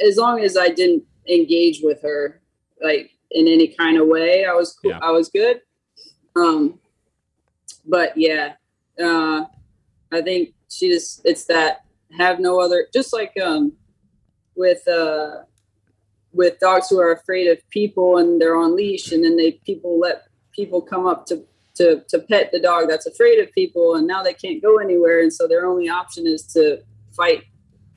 as long as i didn't engage with her like in any kind of way i was cool Yeah. i was good um but yeah uh i think she just it's that have no other just like um with uh with dogs who are afraid of people and they're on leash and then they people let people come up to to to pet the dog that's afraid of people and now they can't go anywhere and so their only option is to fight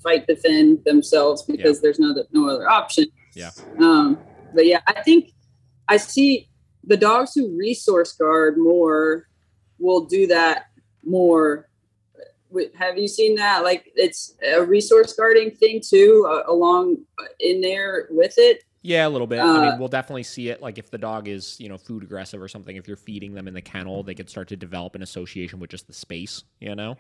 fight defend themselves because there's no no other option Yeah. um but yeah i think i see the dogs who resource guard more will do that more have you seen that like it's a resource guarding thing too uh, along in there with it Yeah, a little bit. I Uh, mean, we'll definitely see it. Like if the dog is, you know, food aggressive or something, if you're feeding them in the kennel, they could start to develop an association with just the space. You know,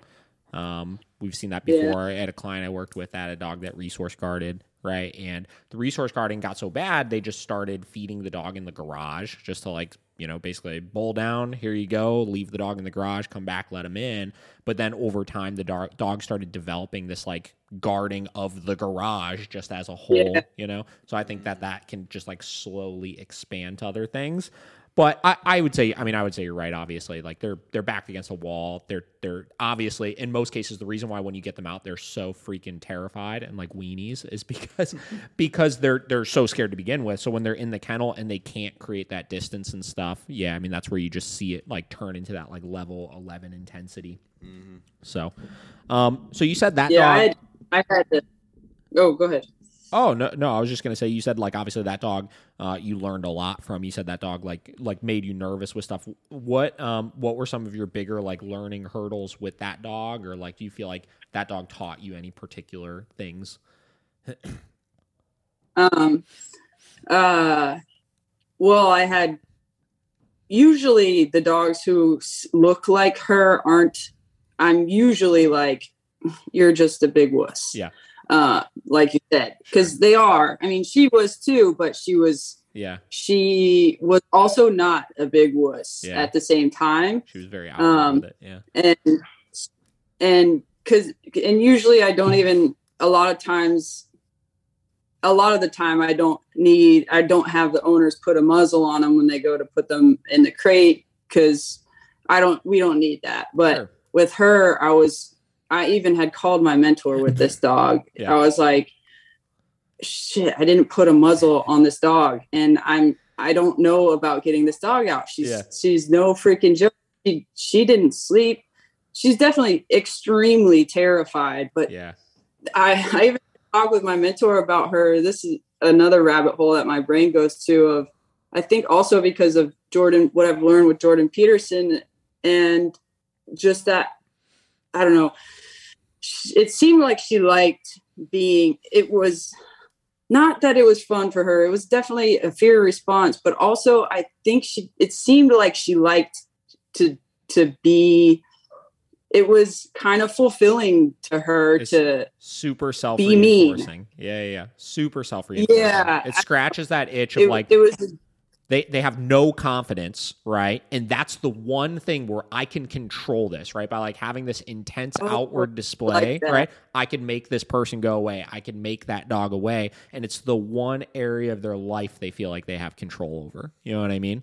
um, we've seen that Yeah. before. I had a client I worked with had a dog that resource guarded, right? And the resource guarding got so bad, they just started feeding the dog in the garage, just to like, you know, basically bowl down. Here you go. Leave the dog in the garage. Come back. Let him in. But then over time, the dog dog started developing this like guarding of the garage just as a whole Yeah. you know so i think that that can just like slowly expand to other things but I, I would say, I mean, I would say you're right. Obviously, like they're they're backed against a wall. They're they're obviously in most cases the reason why when you get them out they're so freaking terrified and like weenies is because because they're they're so scared to begin with. So when they're in the kennel and they can't create that distance and stuff, yeah, I mean that's where you just see it like turn into that like level eleven intensity. So, um, so you said that Yeah, dog. I, I had to. Oh, go ahead. Oh no, no. I was just gonna say you said like obviously that dog uh, you learned a lot from. You said that dog like like made you nervous with stuff. What um what were some of your bigger like learning hurdles with that dog, or like do you feel like that dog taught you any particular things? Um, uh, well, I had usually the dogs who look like her aren't. I'm usually like, you're just a big wuss. Yeah. Uh, like you said, because they are. I mean, she was too, but she was Yeah, she was also not a big wuss Yeah. at the same time she was very out Um, with it. Yeah, and and because and usually i don't even a lot of times a lot of the time i don't need i don't have the owners put a muzzle on them when they go to put them in the crate because i don't we don't need that but Sure. with her i was i even had called my mentor with this dog Yeah. i was like shit i didn't put a muzzle on this dog and i'm i don't know about getting this dog out she's Yeah. she's no freaking joke she, she didn't sleep she's definitely extremely terrified but yeah, I, I even talked with my mentor about her. This is another rabbit hole that my brain goes to of I think also because of Jordan, what I've learned with Jordan Peterson and just that I don't know. It seemed like she liked being it was not that it was fun for her. It was definitely a fear response, but also I think she it seemed like she liked to to be it was kind of fulfilling to her It's- to super self Be mean. reinforcing. Yeah, yeah, yeah, super self reinforcing. Yeah. it scratches that itch of it, like it was they they have no confidence, right? And that's the one thing where I can control this, right? By like having this intense Oh, outward display, like right? I can make this person go away. I can make that dog away, and it's the one area of their life they feel like they have control over. You know what I mean?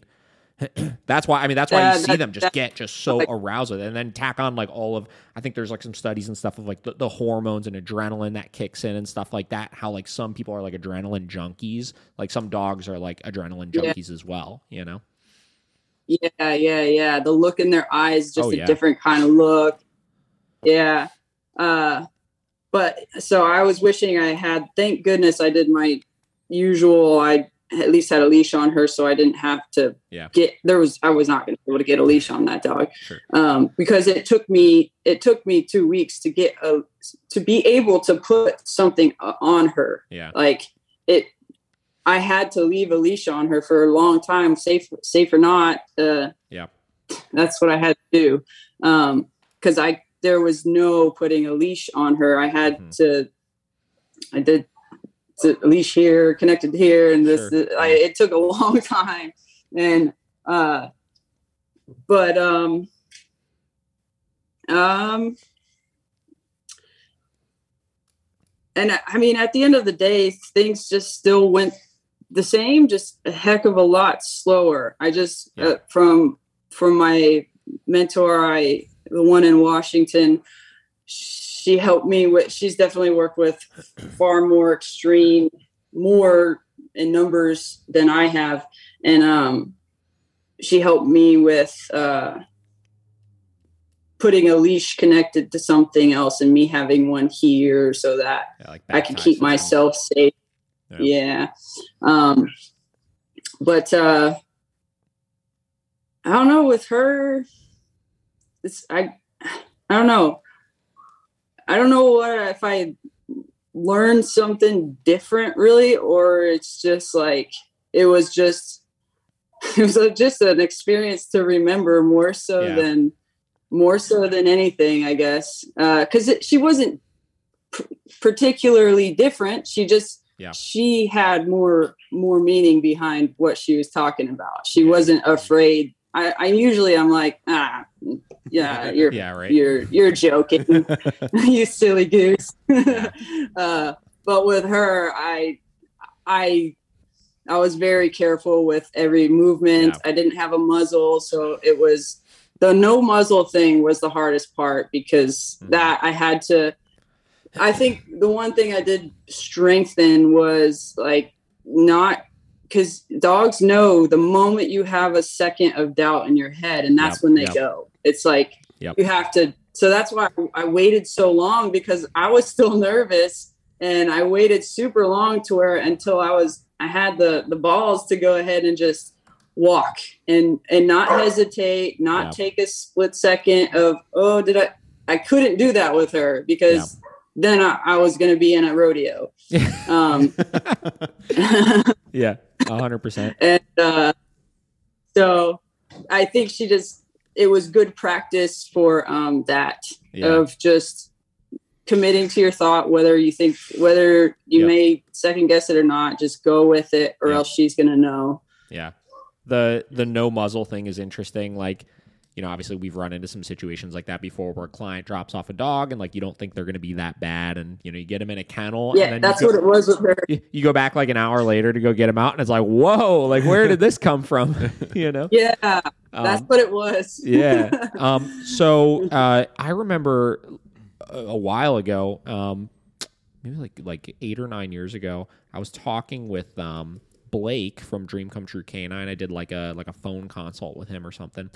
that's why I mean that's why Yeah, you see that- them just that- get just so like- aroused with it, and then tack on like all of I think there's like some studies and stuff of like the, the hormones and adrenaline that kicks in and stuff like that. How like some people are like adrenaline junkies, like some dogs are like adrenaline Yeah. junkies as well. You know? yeah, yeah, yeah. The look in their eyes, just Oh, a yeah. different kind of look. Yeah. Uh but so I was wishing I had thank goodness I did my usual I at least had a leash on her so I didn't have to Yeah. get there was I was not going to be able to get a leash on that dog. Sure. Um because it took me it took me 2 weeks to get a to be able to put something uh, on her. Yeah. like it i had to leave a leash on her for a long time safe safe or not uh Yeah. that's what i had to do um because i there was no putting a leash on her i had Mhm. to i did leash here connected here and this Sure. I, it took a long time and uh but um um and I- I mean, at the end of the day, things just still went the same, just a heck of a lot slower. I just Yeah. uh, from from my mentor, I the one in Washington, she helped me with. She's definitely worked with far more extreme, more in numbers than I have, and um, she helped me with. Uh, putting a leash connected to something else and me having one here so that yeah like I back keep myself safe. Yeah. Yeah. Um, but uh, I don't know with her. It's I. I don't know. I don't know what if I learned something different really, or it's just like it was just it was just an experience to remember more so Yeah. than more so than anything, I guess, uh, because it she wasn't particularly different. She just Yeah. she had more more meaning behind what she was talking about. She Yeah. wasn't afraid. I, I usually I'm like ah yeah you're Yeah, right. you're you're joking you silly goose uh, but with her I I I was very careful with every movement. Yeah. I didn't have a muzzle, so it was the no muzzle thing was the hardest part because Mhm. that I had to. I think the one thing I did strengthen was like not because dogs know the moment you have a second of doubt in your head, and that's Yep, when they yep. go. It's like Yep. you have to. So that's why I waited so long because I was still nervous, and I waited super long to where until I was I had the the balls to go ahead and just walk and and not hesitate, not take a split second of oh did I I couldn't do that with her because then I, I was going to be in a rodeo. Um, yeah, hundred percent. and uh, so I think she just it was good practice for um, that Yeah, of just committing to your thought whether you think whether you Yep. may second guess it or not just go with it or Yep. else she's gonna know yeah. The the no muzzle thing is interesting. Like, you know, obviously we've run into some situations like that before where a client drops off a dog and like you don't think they're going to be that bad, and you know you get them in a kennel. yeah and then that's go, what it was with her you, you go back like an hour later to go get them out, and it's like, whoa, like where did this come from? you know. yeah that's Um, what it was yeah. Um, so uh, I remember a, a while ago, um, maybe like like eight or nine years ago, I was talking with um, Blake from Dream Come True Canine. I did like a like a phone consult with him or something,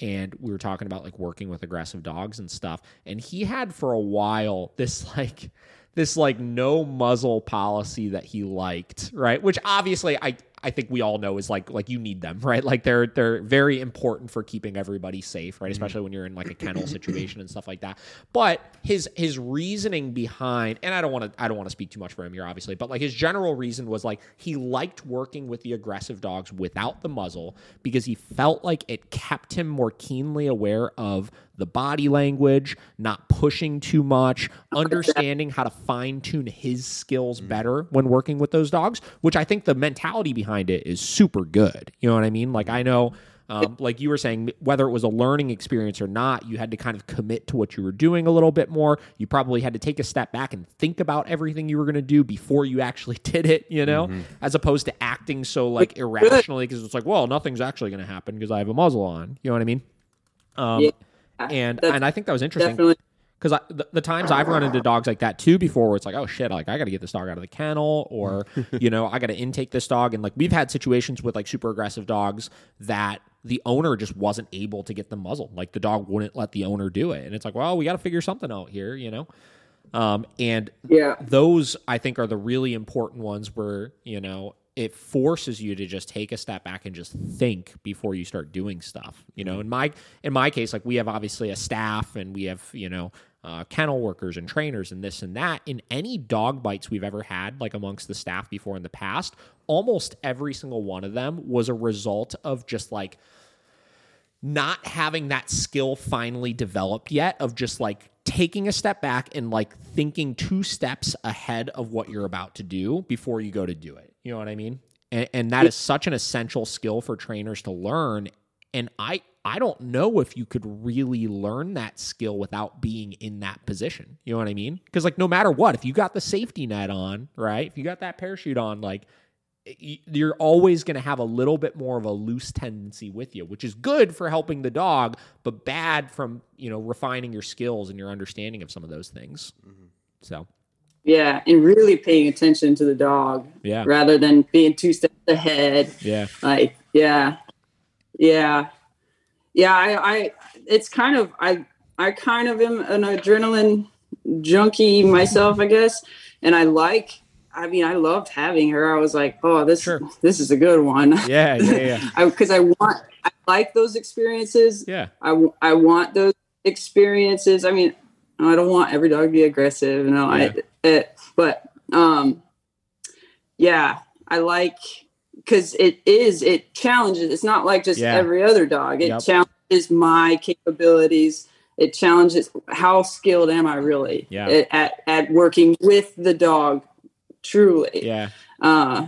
and we were talking about like working with aggressive dogs and stuff. And he had for a while this like this like no muzzle policy that he liked, right? Which obviously I I think we all know is like like you need them, right? Like they're they're very important for keeping everybody safe, right? Especially when you're in like a kennel situation and stuff like that. But his his reasoning behind and I don't want to I don't want to speak too much for him here obviously, but like his general reason was like he liked working with the aggressive dogs without the muzzle because he felt like it kept him more keenly aware of the body language, not pushing too much, understanding how to fine tune his skills better when working with those dogs, which I think the mentality behind it is super good. You know what I mean? Like, I know. Um, like you were saying, whether it was a learning experience or not, you had to kind of commit to what you were doing a little bit more. You probably had to take a step back and think about everything you were going to do before you actually did it, you know, as opposed to acting so like irrationally because it's like, well, nothing's actually going to happen because I have a muzzle on. You know what I mean? Um, Yeah. And and I think that was interesting because the, the times I've run into dogs like that too before, where it's like, oh shit, like I got to get this dog out of the kennel, or you know, I got to intake this dog, and like we've had situations with like super aggressive dogs that the owner just wasn't able to get them muzzled, like the dog wouldn't let the owner do it, and it's like, well, we got to figure something out here, you know. Um, and yeah. those I think are the really important ones where you know it forces you to just take a step back and just think before you start doing stuff. You know, in my in my case, like we have obviously a staff and we have you know uh, kennel workers and trainers and this and that. In any dog bites we've ever had, like amongst the staff before in the past, almost every single one of them was a result of just like not having that skill finally developed yet of just like taking a step back and like thinking two steps ahead of what you're about to do before you go to do it. You know what I mean? And, and that is such an essential skill for trainers to learn. And I I don't know if you could really learn that skill without being in that position. You know what I mean? Because like no matter what, if you got the safety net on, right? If you got that parachute on, like you're always going to have a little bit more of a loose tendency with you, which is good for helping the dog, but bad from you know refining your skills and your understanding of some of those things. Mm-hmm. So yeah and really paying attention to the dog yeah, rather than being two steps ahead. Yeah, like yeah. Yeah. Yeah i i it's kind of i i kind of am an adrenaline junkie myself i guess. And i like i mean i loved having her. I was like oh this Sure. this is a good one. Yeah, yeah, yeah, because I, want i like those experiences. Yeah, I I want those experiences. I mean i don't want every dog to be aggressive you know. Yeah. I, it, but um yeah i like because it is it challenges it's not like just Yeah. every other dog it Yep. challenges my capabilities it challenges how skilled am i really Yeah. at, at, working with the dog truly yeah. uh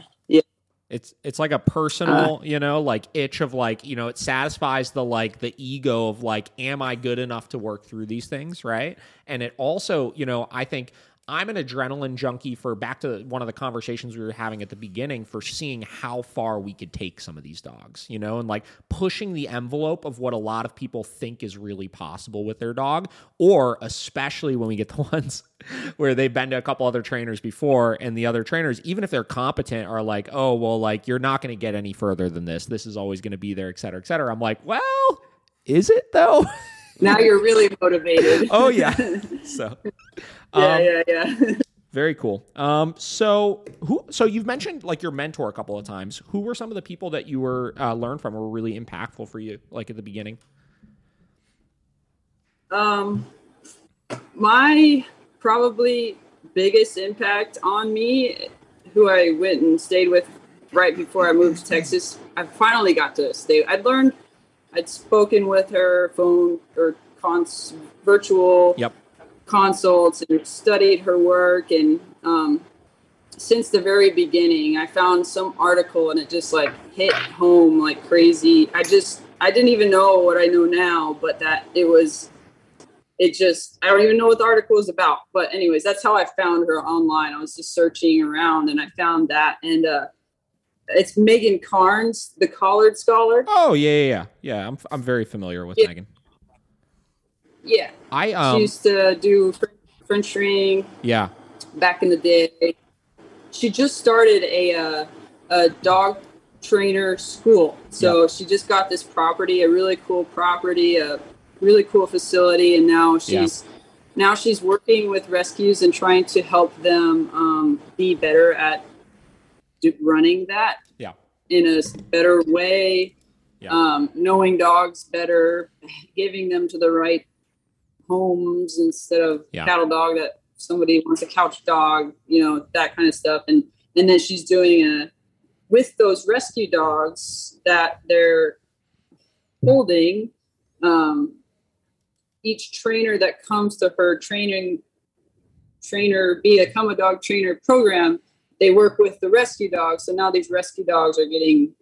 It's it's like a personal, you know, like itch of like, you know, it satisfies the like the ego of like, am I good enough to work through these things, right? And it also, you know, I think I'm an adrenaline junkie for back to one of the conversations we were having at the beginning for seeing how far we could take some of these dogs, you know, and like pushing the envelope of what a lot of people think is really possible with their dog, or especially when we get the ones where they've been to a couple other trainers before and the other trainers, even if they're competent, are like, oh, well, like you're not going to get any further than this. This is always going to be there, et cetera, et cetera. I'm like, well, is it though? now you're really motivated. oh, yeah. So, um, yeah, yeah. Very cool. Um, so who? So you've mentioned like your mentor a couple of times. Who were some of the people that you were uh, learned from, were really impactful for you, like at the beginning? Um, my probably biggest impact on me, who I went and stayed with right before I moved to Texas. I finally got to stay. I'd learned, I'd spoken with her phone or cons virtual Yep. Consults and studied her work and um, since the very beginning i found some article and it just like hit home like crazy i just i didn't even know what i know now but that it was it just i don't even know what the article was about but anyways that's how i found her online i was just searching around and i found that and uh it's Megan Karnes the Collared Scholar Oh yeah, yeah, yeah. Yeah, I'm I'm very familiar with Yeah. Megan. Yeah I she um used to do french ring yeah back in the day. She just started a uh, a dog trainer school. So she just got this property, a really cool property, a really cool facility, and now she's now she's working with rescues and trying to help them um, be better at running that yeah in a better way, Yeah. um, knowing dogs better, giving them to the right homes instead of Yeah. cattle dog that somebody wants a couch dog, you know, that kind of stuff. And and then she's doing a with those rescue dogs that they're holding. Um, each trainer that comes to her training trainer be a come a dog trainer program they work with the rescue dogs. So now these rescue dogs are getting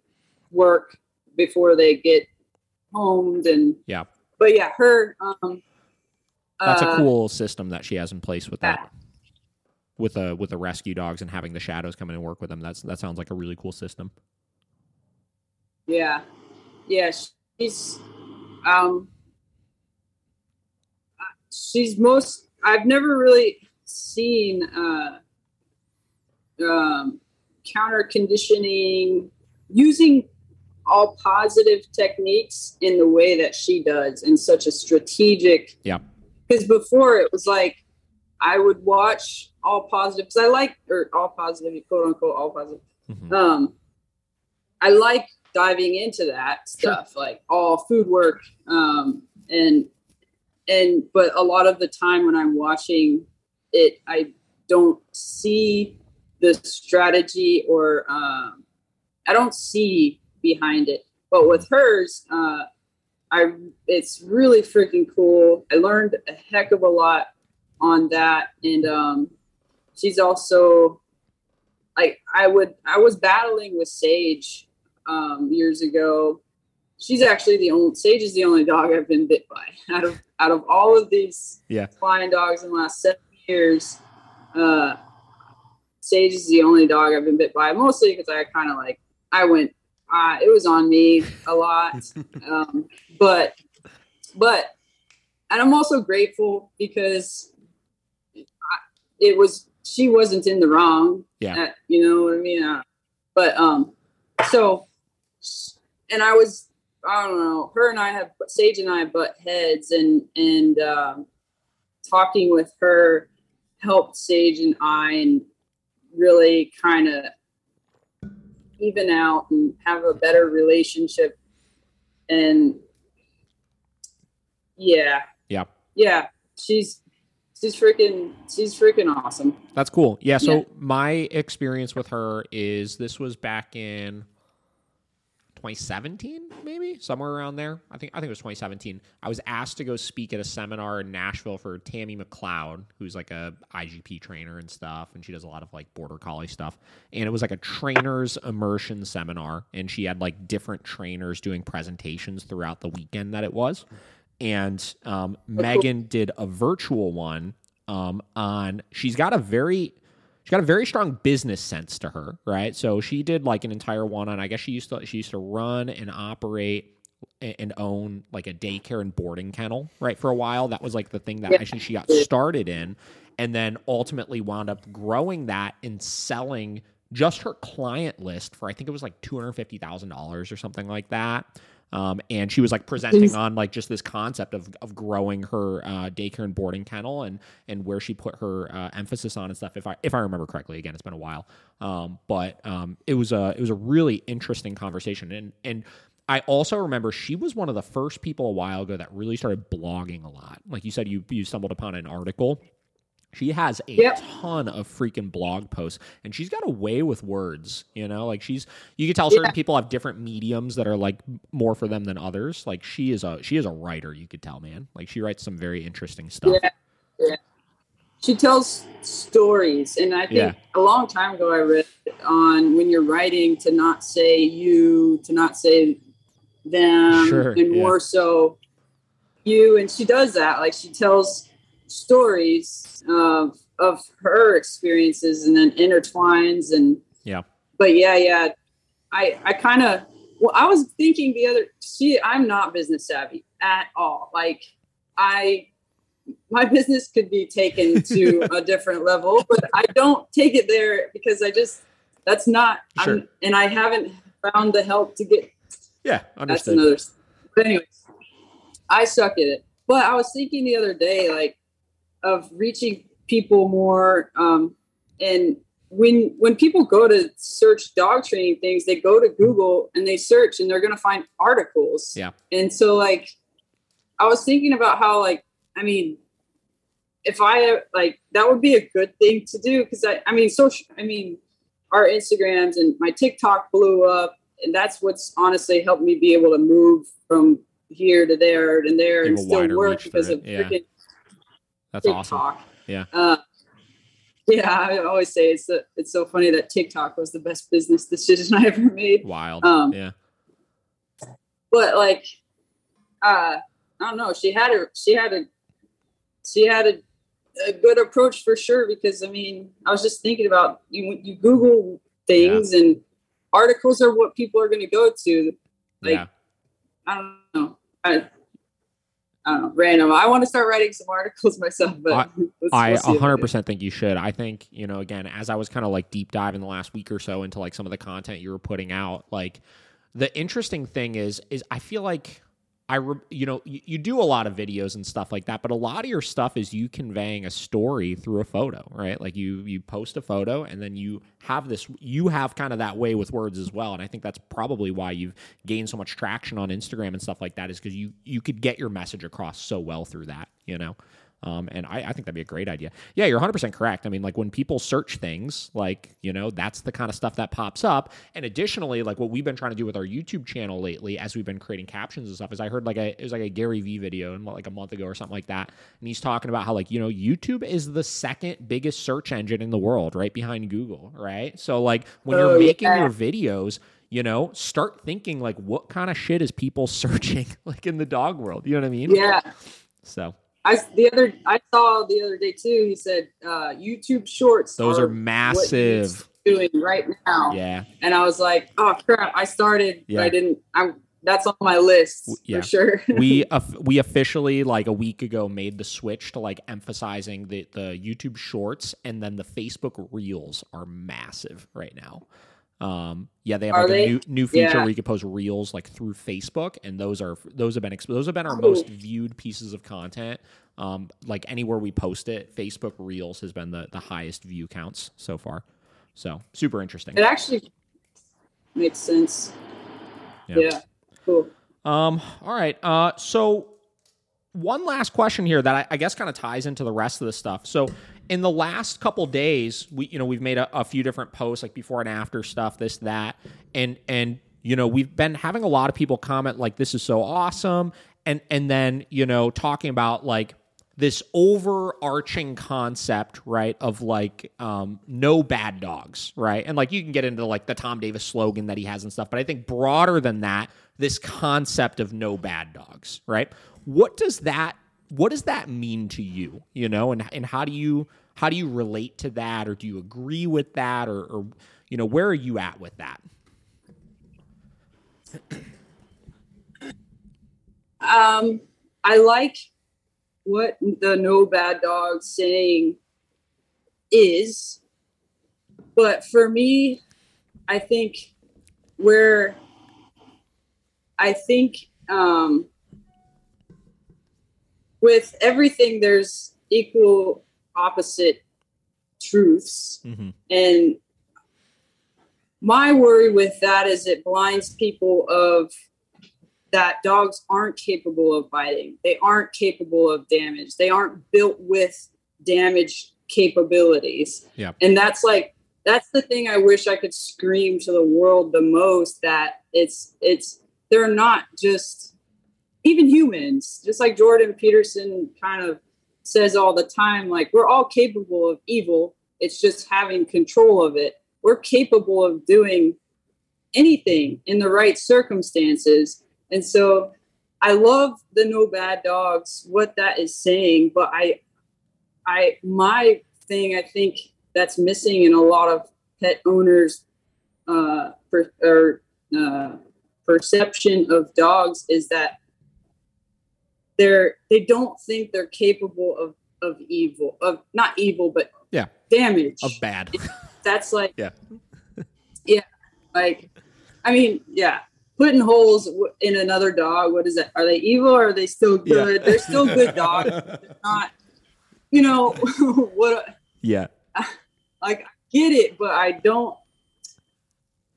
work before they get homed and yeah. but yeah, her um That's a uh, cool system that she has in place with yeah. that. With a with the rescue dogs and having the shadows come in and work with them. That's that sounds like a really cool system. Yeah. Yeah, she's um she's most I've never really seen uh um counter conditioning using all positive techniques in the way that she does in such a strategic Yeah. Because before it was like I would watch all positive because I like or all positive quote unquote all positive. Mhm. um i like diving into that stuff like all food work um and and but a lot of the time when i'm watching it i don't see the strategy or um i don't see behind it. But with hers uh i it's really freaking cool i learned a heck of a lot on that and um she's also like I would I was battling with Saige um, years ago. She's actually the only Saige is the only dog I've been bit by out of out of all of these Yeah. flying dogs in the last seven years. Uh, Saige is the only dog I've been bit by, mostly because I kind of like I went. Uh, it was on me a lot, um, but but and I'm also grateful because I, it was she wasn't in the wrong. Yeah. Uh, you know what I mean? Uh, but um, so and I was I don't know. Her and I have Saige and I butt heads, and and um, talking with her helped Saige and I and really kind of even out and have a better relationship. And yeah, Yeah. yeah, she's she's freaking she's freaking awesome. That's cool. Yeah. So Yeah. my experience with her is this was back in 2017, maybe somewhere around there. I think I think it was 2017. I was asked to go speak at a seminar in Nashville for Tammy McLeod, who's like a IGP trainer and stuff, and she does a lot of like border collie stuff. And it was like a trainers immersion seminar, and she had like different trainers doing presentations throughout the weekend that it was. And um, Megan did a virtual one um, on she's got a very she's got a very strong business sense to her, right? So she did like an entire one on. I guess she used to she used to run and operate and own like a daycare and boarding kennel, right? For a while, that was like the thing that Yeah. actually she got started in, and then ultimately wound up growing that and selling just her client list for I think it was like two hundred fifty thousand dollars or something like that. Um, and she was like presenting on like just this concept of, of growing her uh, daycare and boarding kennel and and where she put her uh, emphasis on and stuff. If I if I remember correctly, again, it's been a while. Um, but um, it was a it was a really interesting conversation, and and I also remember she was one of the first people a while ago that really started blogging a lot. Like you said, you you stumbled upon an article. She has a Yep. ton of freaking blog posts, and she's got a way with words. You know, like she's you can tell certain Yeah. people have different mediums that are like more for them than others. Like she is a she is a writer. You could tell, man. Like she writes some very interesting stuff. Yeah. she tells stories and i think Yeah. a long time ago i read on when you're writing to not say you to not say them Sure, and yeah. more so you and she does that like she tells stories of of her experiences and then intertwines and Yeah. but yeah yeah i i kind of well i was thinking the other see i'm not business savvy at all like i my business could be taken to a different level but i don't take it there because i just that's not Sure. I'm, and i haven't found the help to get Yeah, that's understood. another but anyways i suck at it but i was thinking the other day like of reaching people more um and when when people go to search dog training things they go to google and they search and they're going to find articles Yeah. and so like i was thinking about how like i mean if i like that would be a good thing to do because i i mean social i mean our instagrams and my tiktok blew up and that's what's honestly helped me be able to move from here to there and there and still work because of yeah. freaking That's awesome. TikTok. Yeah. Uh, yeah, I always say it's the, it's so funny that TikTok was the best business decision I ever made. Wild. Um, yeah. But like, uh, I don't know. She had a she had a she had a, a good approach for sure because I mean I was just thinking about you you Google things and articles are what people are going to go to. Like, yeah. I don't know. I, I don't know. Random. I want to start writing some articles myself, but I- I we'll hundred do. percent think you should. I think you know, again, as I was kind of like deep diving the last week or so into like some of the content you were putting out, like the interesting thing is, is I feel like I, re- you know, you, you do a lot of videos and stuff like that, but a lot of your stuff is you conveying a story through a photo, right? Like you you post a photo and then you have this, you have kind of that way with words as well, and I think that's probably why you've gained so much traction on Instagram and stuff like that, is because you you could get your message across so well through that, you know. Um, and I, I think that'd be a great idea. Yeah, you're 100% correct. I mean, like when people search things, like, you know, that's the kind of stuff that pops up. And additionally, like what we've been trying to do with our YouTube channel lately, as we've been creating captions and stuff, is I heard like a, it was like a Gary Vee video and like a month ago or something like that. And he's talking about how, like, you know, YouTube is the second biggest search engine in the world, right behind Google, right? So, like, when you're Oh, making yeah. your videos, you know, start thinking like, what kind of shit is people searching like in the dog world? You know what I mean? Yeah. So I the other I saw the other day too. He said uh, YouTube Shorts. those are he's massive. Doing right now, Yeah. and I was like, oh crap! I started, Yeah. but I didn't. I'm that's on my list yeah. for sure. we of- we officially like a week ago made the switch to like emphasizing the the YouTube Shorts and then the Facebook Reels are massive right now. Um, yeah, they have Are like they? a new new feature Yeah. where you can post reels like through Facebook, and those are those have been those have been our Oh. most viewed pieces of content. Um, like anywhere we post it, Facebook Reels has been the the highest view counts so far. So super interesting. it actually makes sense. Yeah. Yeah, cool. Um, all right. Uh, so one last question here that I, I guess kind of ties into the rest of the stuff. So in the last couple days, we you know we've made a, a few different posts like before and after stuff, this that, and and you know we've been having a lot of people comment like this is so awesome, and and then you know talking about like this overarching concept, right, of like um, no bad dogs, right? And like you can get into like the Tom Davis slogan that he has and stuff, but I think broader than that, this concept of no bad dogs, right? What does that what does that mean to you? You know, and and how do you how do you relate to that, or do you agree with that, or, or you know, where are you at with that? Um, I like what the no bad dog saying is, but for me, I think where I think um, with everything there's equal opposite truths, Mm-hmm. and my worry with that is it blinds people of that dogs aren't capable of biting. They aren't capable of damage. They aren't built with damage capabilities. Yeah. And that's like that's the thing I wish I could scream to the world the most that it's it's they're not just even humans, just like Jordan Peterson kind of says all the time like we're all capable of evil. It's just having control of it. We're capable of doing anything in the right circumstances. And so I love the no bad dogs, what that is saying, but I I my thing I think that's missing in a lot of pet owners uh per, or uh perception of dogs is that they're they don't think they're capable of of evil of not evil but Yeah. damage Of bad. that's like Yeah. yeah like i mean yeah putting holes in another dog what is that are they evil or are they still Yeah. good they're still good dogs They're not you know what yeah. like I get it but i don't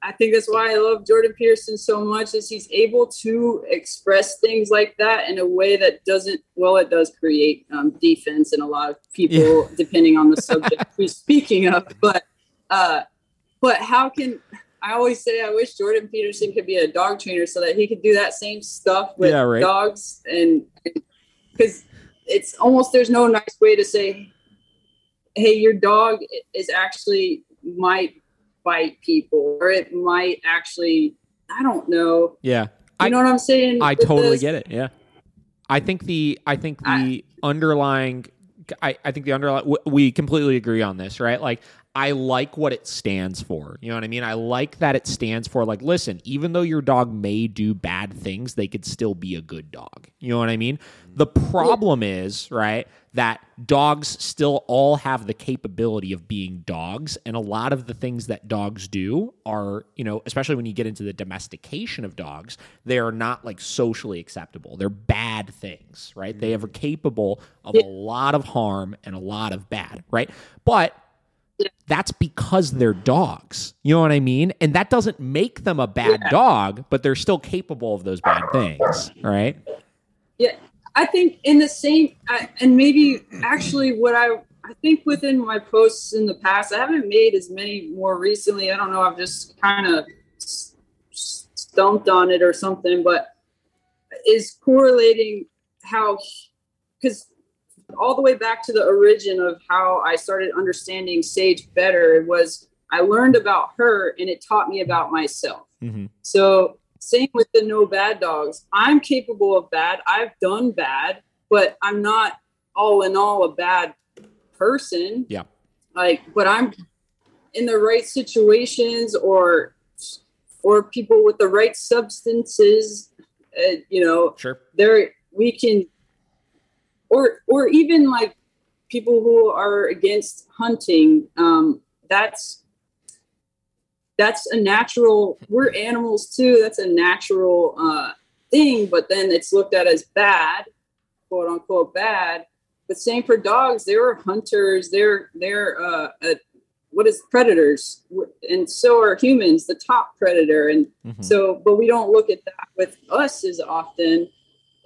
i think that's why i love jordan peterson so much is he's able to express things like that in a way that doesn't well it does create um, defense in a lot of people depending on the subject who's speaking of but uh but how can i always say i wish jordan peterson could be a dog trainer so that he could do that same stuff with Yeah, right. dogs and because it's almost there's no nice way to say hey your dog is actually might bite people or it might actually i don't know Yeah. you I- know what i'm saying I totally this? get it. Yeah. I think the I think the I- underlying I, I think the underlying, we completely agree on this, right? Like I like what it stands for. You know what I mean? I like that it stands for like listen, even though your dog may do bad things, they could still be a good dog. You know what I mean? The problem is, right, that dogs still all have the capability of being dogs and a lot of the things that dogs do are, you know, especially when you get into the domestication of dogs, they are not like socially acceptable. They're bad things, right? They are capable of a lot of harm and a lot of bad, right? But that's because they're dogs. You know what I mean? And that doesn't make them a bad dog, but they're still capable of those bad things, right? Yeah, I think in the same, I, and maybe actually what I I think within my posts in the past, I haven't made as many more recently. I don't know. I've just kind of stumped on it or something, but is correlating how because all the way back to the origin of how I started understanding Saige better was I learned about her and it taught me about myself. Mm-hmm. So same with the no bad dogs. I'm capable of bad. I've done bad, but I'm not all in all a bad person. Yeah. Like, but I'm in the right situations or or people with the right substances. Uh, you know, Sure. there we can or or even like people who are against hunting um that's that's a natural we're animals too that's a natural uh thing but then it's looked at as bad quote unquote bad but same for dogs they're hunters they're they're uh, uh what is predators and so are humans the top predator and Mhm. so, but we don't look at that with us as often,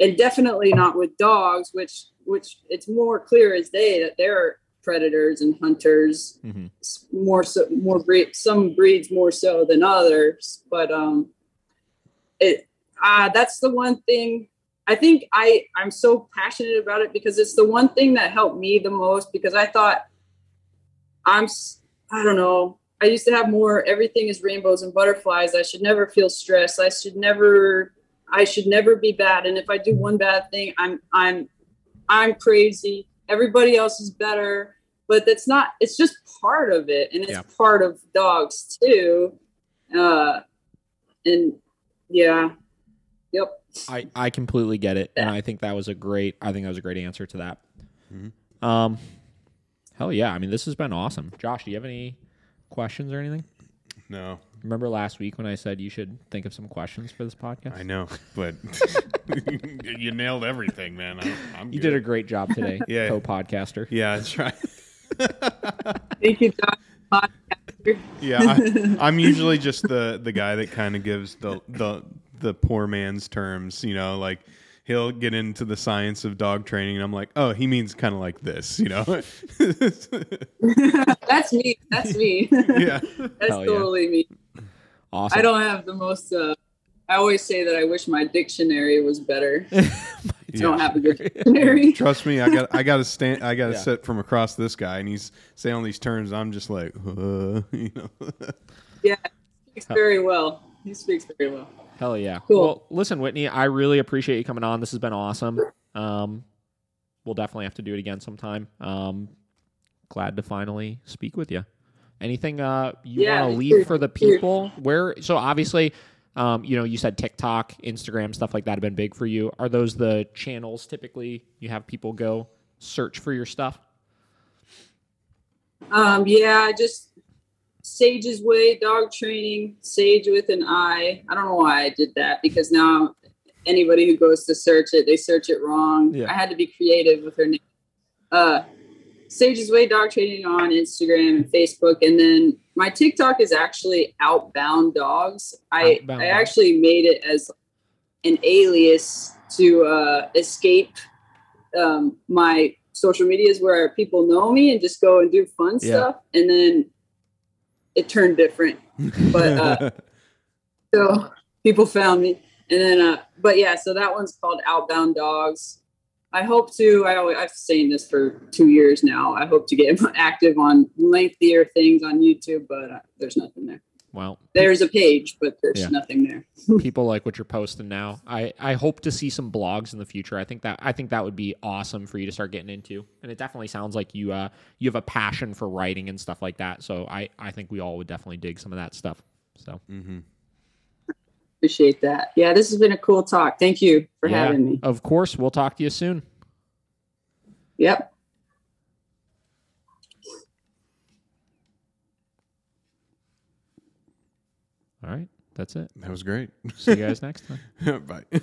and definitely not with dogs, which which it's more clear as day that they're predators and hunters. Mhm. More so, more breed, some breeds more so than others, but um, it uh, that's the one thing. I think I I'm so passionate about it because it's the one thing that helped me the most because I thought i'm i don't know I used to have more everything is rainbows and butterflies. I should never feel stressed. I should never I should never be bad. And if I do one bad thing, I'm I'm I'm crazy. Everybody else is better, but that's not. It's just part of it, and it's Yeah. part of dogs too. Uh, and yeah, yep. I, I completely get it, and I think that was a great. I think that was a great answer to that. Mhm. Um, hell yeah! I mean, this has been awesome. Josh, do you have any questions or anything? No, Remember last week when I said you should think of some questions for this podcast? I know, but you nailed everything, man. I'm, I'm You good. did a great job today, Yeah. co-podcaster. Yeah, that's right. Thank you, Doc. Podcaster. Yeah, I, I'm usually just the the guy that kind of gives the the the poor man's terms. You know, like he'll get into the science of dog training, and I'm like, oh, he means kind of like this. You know? That's me. That's me. yeah. That's Hell yeah. totally me. Awesome. I don't have the most. Uh, I always say that I wish my dictionary was better. I don't have a good dictionary. Trust me, I got I got to stand. I got to Yeah. sit from across this guy, and he's saying all these terms. I'm just like, uh, you know. Yeah, he speaks very well. He speaks very well. Hell yeah. Cool. Well, listen, Whitney, I really appreciate you coming on. This has been awesome. Um, we'll definitely have to do it again sometime. Um, glad to finally speak with you. Anything uh, you Yeah, want to leave for the people? Where so obviously, um, you know, you said TikTok, Instagram, stuff like that have been big for you. Are those the channels typically you have people go search for your stuff? Um, yeah, just Saiges Way dog training, Sage with an I. I don't know why I did that because now anybody who goes to search it, they search it wrong. Yeah. I had to be creative with her name. Uh, Saiges Way dog training on Instagram and Facebook, and then my TikTok is actually Outbound Dogs. I Outbound I Dogs. actually made it as an alias to uh, escape um, my social medias where people know me and just go and do fun Yeah. stuff, and then it turned different. But uh, so people found me, and then uh, but yeah, so that one's called Outbound Dogs. I hope to. I always, I've saying this for two years now. I hope to get active on lengthier things on YouTube, but uh, there's nothing there. Well, There's a page, but there's Yeah. nothing there. people like what you're posting now. I, I hope to see some blogs in the future. I think that I think that would be awesome for you to start getting into. And it definitely sounds like you uh you have a passion for writing and stuff like that. So I I think we all would definitely dig some of that stuff. So hmm Appreciate that. Yeah, this has been a cool talk. Thank you for Yeah. having me. of course we'll talk to you soon. Yep. All right. That's it. That was great. See you guys next time. Bye.